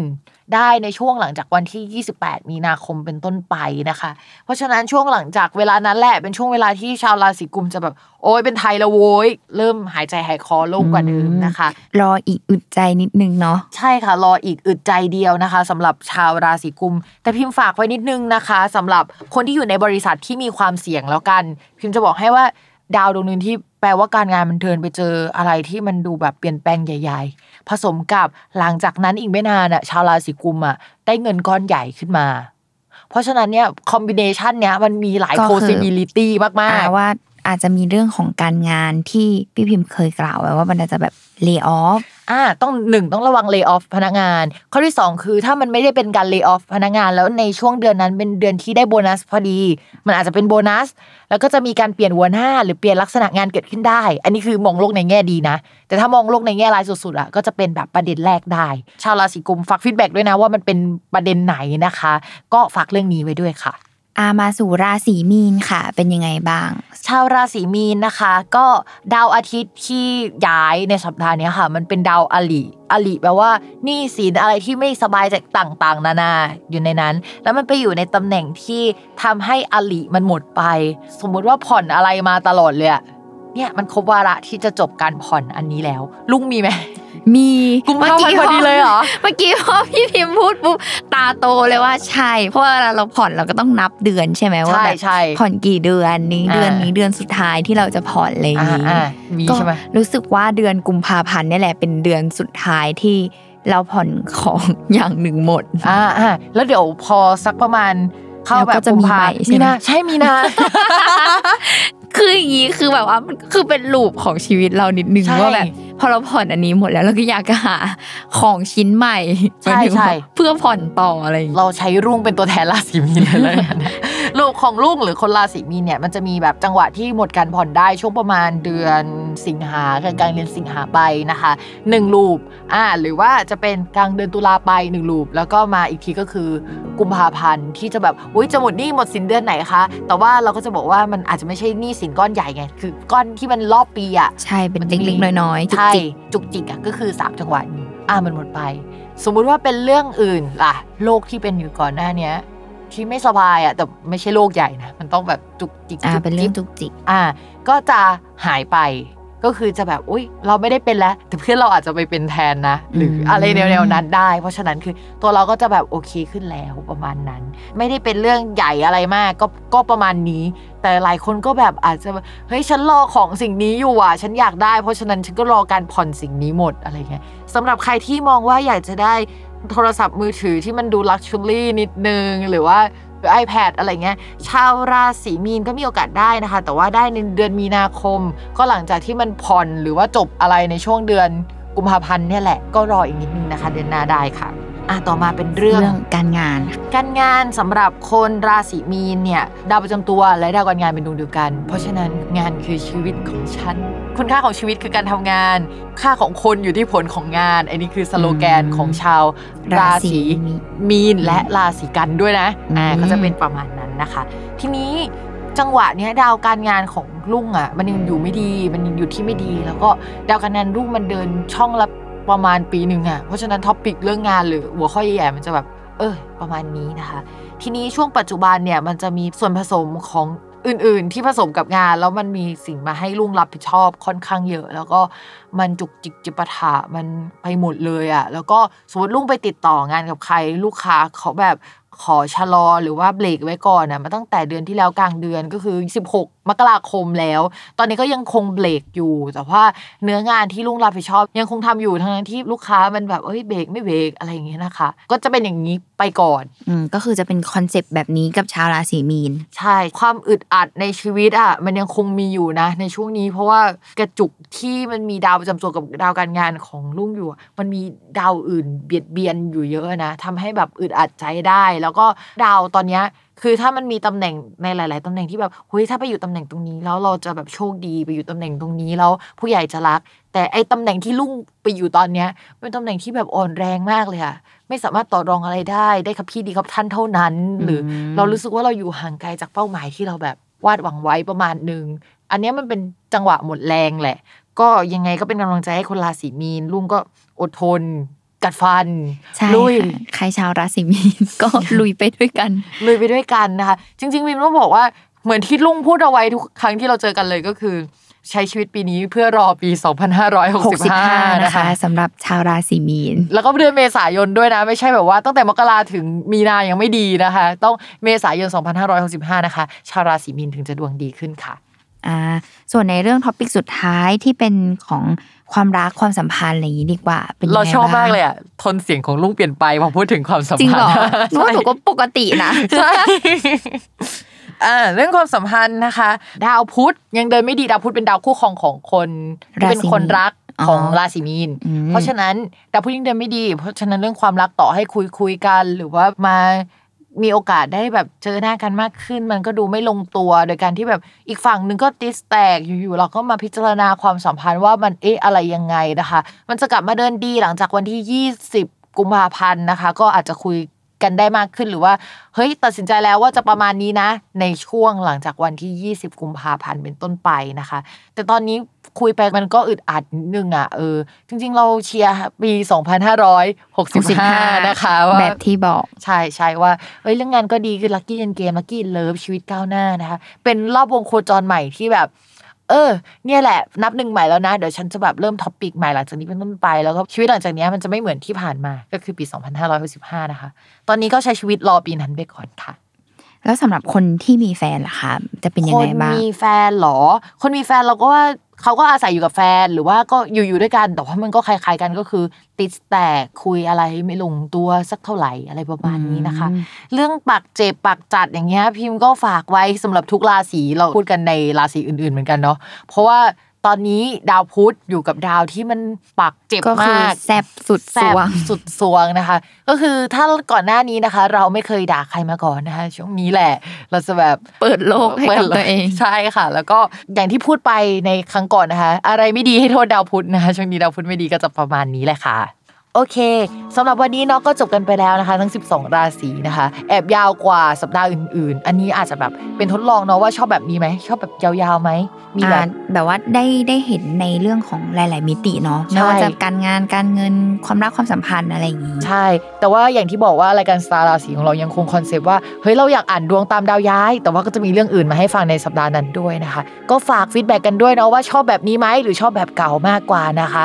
ได้ในช่วงหลังจากวันที่ 28 มีนาคมเป็นต้นไปนะคะ เพราะฉะนั้นช่วงหลังจากเวลานั้นแหละเป็นช่วงเวลาที่ชาวราศีกุมจะแบบ โอ้ยเป็นไทยแล้วโว้ยเริ่มหายใจหายคอโล่งกว่าเดิมนะคะ รออีกอึดใจนิดนึงเนาะใช่ค่ะ รออีกอึดใจเดียวนะคะสำหรับชาวราศีกุม แต่พิมพ์ฝากไว้นิดนึงนะคะสำหรับคนที่อยู่ในบริษัทที่มีความเสี่ยงแล้วกัน พิมพ์จะบอกให้ว่าดาวดวงหนึ่งที่แปลว่าการงานมันเทินไปเจออะไรที่มันดูแบบเปลี่ยนแปลงใหญ่ๆ ผสมกับหลังจากนั้นอีกไม่นานอะชาวราศีกุมอะได้เงินก้อนใหญ่ขึ้นมา เพราะฉะนั้นเนี่ยคอมบิเนชันเนี้ยมันมีหลายก็คือ possibility มากอ่าว่าอาจจะมีเรื่องของการงานที่พี่พิมพ์เคยกล่าวไว้ว่ามันอาจจะแบบ lay off ๆอ่ อ่าต้องหนึ่งต้องระวัง lay off พนักงาน ข้อที่สองคือถ้ามันไม่ได้เป็นการ lay off พนักงาน แล้วในช่วงเดือนนั้นเป็นเดือนที่ได้โบนัสพอดี มันอาจจะเป็นโบนัส แล้วก็จะมีการเปลี่ยนหัวหน้า หรือเปลี่ยนลักษณะงานเกิดขึ้นได้ อันนี้คือมองโลกในแง่ดีนะ แต่ถ้ามองโลกในแง่ร้ายสุดๆอะก็จะเป็นแบบประเด็นแรกได้ ชาวราศีกุมภ์ฝาก feedback ด้วยนะว่ามันเป็นประเด็นไหนนะคะ ก็ฝากเรื่องนี้ไว้ด้วยค่ะ อามาสู่ราศีมีนค่ะ เป็นยังไงบ้าง ชาวราศีมีนนะคะ ก็ดาวอาทิตย์ที่ย้ายในสัปดาห์นี้ค่ะ มันเป็นดาวอริอริแปลว่าหนี้สินอะไรที่ไม่สบายจากต่างๆ นานาอยู่ในนั้น แล้วมันไปอยู่ในตำแหน่งที่ทำให้อลิมันหมดไป สมมุติว่าผ่อนอะไรมาตลอดเลยเนี่ยมันครบวาระที่จะจบการผ่อนอันนี้แล้ว ลุงมีไหม มีกุมภาพันธ์พอดีเลยเหรอเมื่อกี้พอพี่พิมพ์พูดปุ๊บตาโตเลยว่าใช่ เพราะว่าเวลาเราผ่อนเราก็ต้องนับเดือนใช่ไหมว่าใช่แบบใช่ผ่อนกี่เดือนนี้อ่าเดือนนี้เดือนสุดท้ายที่เราจะผ่อนอะไรอย่างอ่านี้อ่ามีก็ใช่ไหมรู้สึกว่าเดือนกุมภาพันธ์เนี่ยแหละเป็นเดือนสุดท้ายที่เราผ่อนของอย่างหนึ่งหมดอ่าอ่าแล้วเดี๋ยวพอสักประมาณเข้าแล้วแบก็บจะมีกุภาใหม่ใช่ไหมนาใช่มีนา คืออย่างนี้คือแบบว่ามันคือเป็นลูปของชีวิตเรานิดนึงใช่ว่าแบบพอเราผ่อนอันนี้หมดแล้วเราก็อยากจะหาของชิ้นใหม่ใช่หมายถึงว่าใช่ เพื่อผ่อนต่ออะไรอย่างเงี้ยเราใช้รุ่งเป็นตัวแทนราศีมีนเลยแล้วกันนะ ลูกของลุงหรือคนราศีมีนเนี่ยมันจะมีแบบจังหวะที่หมดการผ่อนได้ช่วงประมาณเดือนสิงหากลางๆเดือนสิงหาไปนะคะหนึ่งลูปอ่าหรือว่าจะเป็นกลางเดือนตุลาไปหนึ่งลูปแล้วก็มาอีกทีก็คือกุมภาพันธ์ที่จะแบบอุ้ยจะหมดหนี้หมดสินเดือนไหนคะ แต่ว่าเราก็จะบอกว่ามันอาจจะไม่ใช่หนี้สินก้อนใหญ่ไง คือก้อนที่มันรอบปีอะใช่เป็นเล็กๆน้อยๆจุกใช่จิกจุกจิกอะก็คือ 3 จังหวะนี้อ่ามันหมดไป สมมุติว่าเป็นเรื่องอื่นล่ะโรคที่เป็นอยู่ก่อนหน้าเนี้ย ที่ไม่สบายอะแต่ไม่ใช่โรคใหญ่นะมันต้องแบบจุกจิกอ่าจุกเป็นเรื่องจิกจุกจิก อ่า ก็จะหายไป ก็คือจะแบบอุ้ยเราไม่ได้เป็นแล้ว แต่เพื่อนเราอาจจะไปเป็นแทนนะ หรืออะไรแนวๆนั้นได้ เพราะฉะนั้นคือตัวเราก็จะแบบโอเคขึ้นแล้วประมาณนั้น ไม่ได้เป็นเรื่องใหญ่อะไรมากก็ก็ประมาณนี้ แต่หลายคนก็แบบอาจจะแบบเฮ้ยฉันรอของสิ่งนี้อยู่อะฉันอยากได้ เพราะฉะนั้นฉันก็รอการผ่อนสิ่งนี้หมดอะไรเงี้ยสำหรับใครที่มองว่าอยากจะได้ โทรศัพท์มือถือที่มันดู luxury นิดนึง หรือว่าหรือ iPad อะไรเงี้ย ชาวราศีมีนก็มีโอกาสได้นะคะ แต่ว่าได้ในเดือนมีนาคม ก็หลังจากที่มันผ่อนหรือว่าจบอะไรในช่วงเดือนกุมภาพันธ์เนี่ยแหละ ก็รออีกนิดนึงนะคะ เดือนหน้าได้ค่ะ อะต่อมาเป็นเรื่อง เรื่องการงาน การงานสำหรับคนราศีมีนเนี่ยดาวประจำตัวและดาวการงานเป็นดวงเดียวกัน เพราะฉะนั้นงานคือชีวิตของฉัน คุณค่าของชีวิตคือการทำงาน ค่าของคนอยู่ที่ผลของงาน อันนี้คือสโลแกนอืมของชาวราราศีศีมีนและราศีกันด้วยนะอ่าอืมก็จะเป็นประมาณนั้นนะคะ ทีนี้จังหวะเนี้ยดาวการงานของลุงอะ มันยังอยู่ไม่ดี มันยังอยู่ที่ไม่ดี แล้วก็ดาวการงานลุงมันเดินช่องละ ประมาณปีหนึ่งอะเพราะฉะนั้นท็อปิกเรื่องงานหรือหัวข้อใหญ่ๆมันจะแบบ เออประมาณนี้นะคะ ทีนี้ช่วงปัจจุบันเนี่ยมันจะมีส่วนผสมของอื่นๆ ที่ผสมกับงาน แล้วมันมีสิ่งมาให้ลุงรับผิดชอบค่อนข้างเยอะ แล้วก็มันจุกจิกจิปาถะมันไปหมดเลยอะ่ะแล้วก็สมมติลุงไปติดต่องานกับใครลูกค้าเขาแบบขอชะลอหรือว่าเบรกไว้ก่อนอะมาตั้งแต่เดือนที่แล้วกลางเดือนก็คือ 16 มกราคมแล้ว ตอนนี้ก็ยังคงเบรกอยู่ แต่ว่าเนื้องานที่ลุงรับผิดชอบ ยังคงทำอยู่ทั้งนั้นที่ลูกค้ามันแบบเอ้ยเบรกไม่เบรกอะไรอย่างเงี้ยนะคะ ก็จะเป็นอย่างนี้ไปก่อนอืมก็คือจะเป็นคอนเซปต์แบบนี้กับชาวราศีมีน ใช่ ความอึดอัดในชีวิตอะมันยังคงมีอยู่นะ ในช่วงนี้ เพราะว่ากระจุกที่มันมีดาวประจำตัวกับดาวการงานของลุงอยู่อะมันมีดาวอื่นเบียดเบียนอยู่เยอะนะทำให้แบบอึดอัดใจได้ แล้วก็ดาวตอนเนี้ย คือถ้ามันมีตำแหน่งในหลาย ๆตำแหน่งที่แบบเฮ้ยถ้าไปอยู่ตำแหน่งตรงนี้แล้วเราจะแบบโชคดีไปอยู่ตำแหน่งตรงนี้แล้วผู้ใหญ่จะรัก แต่ไอ้ตำแหน่งที่ลุงไปอยู่ตอนเนี้ยเป็นตำแหน่งที่แบบอ่อนแรงมากเลยอะไม่สามารถต่อรองอะไรได้ได้ครับพี่ดีครับท่านเท่านั้น หรืออมเรารู้สึกว่าเราอยู่ห่างไกลจากเป้าหมายที่เราแบบวาดหวังไว้ประมาณหนึ่งอันเนี้ยมันเป็นจังหวะหมดแรงแหละ ก็ยังไงก็เป็นกำลังใจให้คนราศีมีนลุงก็อดทน กัดฟันใช่ลุยค่ะใครชาวราศีมีนก็ลุยไปด้วยกัน ลุยไปด้วยกันนะคะ จริงๆมินต้องบอกว่าเหมือนที่ลุงพูดเอาไว้ทุกครั้งที่เราเจอกันเลยก็คือ ใช้ชีวิตปีนี้เพื่อรอปี 2565 65นะนะคะคะสำหรับชาวราศีมีน แล้วก็เดือนเมษายนด้วยนะ ไม่ใช่แบบว่าตั้งแต่มกราถึงมีนายังไม่ดีนะคะ ต้องเมษายน 2565 นะคะ ชาวราศีมีนถึงจะดวงดีขึ้นค่ะอ่าส่วนในเรื่องท็อปิกสุดท้ายที่เป็นของ ความรักความสัมพันธ์อะไรอย่างนี้ดีกว่า เป็นยังไงเราชอบมากบ้งเลยอะทนเสียงของลุงเปลี่ยนไปพอพูดถึงความสัมจริงพันเหรอธ์หนูว่าหนูก็ปกตินะใช่อ่าเรื่องความสัมพันธ์นะคะ ดาวพุธยังเดินไม่ดีดาวพุธเป็นดาวคู่ครองของคนที่เป็นคนรักอ๋อของราศีมีนอืมเพราะฉะนั้นดาวพุธยังเดินไม่ดี เพราะฉะนั้นเรื่องความรักต่อให้คุยคุยกัน หรือว่ามา มีโอกาสได้แบบเจอหน้ากันมากขึ้น มันก็ดูไม่ลงตัว โดยการที่แบบอีกฝั่งหนึ่งก็ติสแตกอยู่ๆเราก็มาพิจารณาความสัมพันธ์ว่ามันเอ๊ะอะไรยังไงนะคะ มันจะกลับมาเดินดีหลังจากวันที่ 20 กุมภาพันธ์นะคะ ก็อาจจะคุยกันได้มากขึ้นหรือว่าเฮ้ยตัดสินใจแล้วว่าจะประมาณนี้นะ ในช่วงหลังจากวันที่ 20 กุมภาพันธ์เป็นต้นไปนะคะ แต่ตอนนี้ คุยไปมันก็อึดอัดนิดนึงอะเออ จริง ๆ เราเชียร์ปี 2565 นะคะว่าแบบที่บอก ใช่ใช่ว่าเอ้ยเรื่องงานก็ดีคือลั c กี้ n นเกมลั c กี้เลิฟชีวิตก้าวหน้านะคะเป็นรอบวงโคจรใหม่ที่แบบเออ เนี่ยแหละ นับหนึ่งใหม่แล้วนะ เดี๋ยวฉันจะแบบเริ่ม topic ใหม่หลังจากนี้เป็นต้นไป แล้วก็ชีวิตหลังจากเนี้ยมันจะไม่เหมือนที่ผ่านมา ก็คือปี 2565 นะคะ ตอนนี้ก็ใช้ชีวิตรอปีนั้นไปก่อนค่ะ แล้วสำหรับคนที่มีแฟนล่ะคะ จะเป็นยังคไงนบ้างมีแฟนเหรอ คนมีแฟนเราก็ว่า เขาก็อาศัยอยู่กับแฟนหรือว่าก็อยู่อยู่ด้วยกันแต่ว่ามันก็คล้ายๆกันก็คือ ติดแตกคุยอะไรไม่ลงตัวสักเท่าไหร่อะไรประมาณนี้นะคะอืมเรื่องปากเจ็บปากจัดอย่างเงี้ยพิมพ์ก็ฝากไว้สำหรับทุกราศีเราพูดกันในราศีอื่นๆเหมือนกันเนาะเพราะว่า ตอนนี้ดาวพุธอยู่กับดาวที่มันปักเจ็บก็คือมากแซบสุดแซ่สบวงสุดสวงนะคะ ก็คือถ้าก่อนหน้านี้นะคะ เราไม่เคยด่าใครมาก่อนนะคะ ช่วงนี้แหละ เราจะแบบเปิดโลกให้กับตัวเองใช่ค่ะ แล้วก็อย่างที่พูดไปในครั้งก่อนนะคะ อะไรไม่ดีให้โทษดาวพุธนะคะช่วงนี้ดาวพุธไม่ดีก็จะประมาณนี้แหละค่ะ โอเคสำหรับวันนี้เนาะก็จบกันไปแล้วนะคะ ทั้ง 12 ราศีนะคะ แอบยาวกว่าสัปดาห์อื่น ๆ อันนี้อาจจะแบบเป็นทดลองเนาะว่าชอบแบบนี้ไหมชอบแบบยาวๆไหมมีแบบอ่าแบบว่าได้ได้เห็นในเรื่องของหลาย ๆ มิติเนาะใช่ไม่ว่าจะการงานการเงินความรักความสัมพันธ์อะไรอย่างนี้ใช่ แต่ว่าอย่างที่บอกว่ารายการสตาร์ราศีของเรายังคง concept ว่าเฮ้ยเราอยากอ่านดวงตามดาวย้าย แต่ว่าก็จะมีเรื่องอื่นมาให้ฟังในสัปดาห์นั้นด้วยนะคะ ก็ฝาก feedback กันด้วยเนาะว่าชอบแบบนี้ไหมหรือชอบแบบเก่ามากกว่านะคะ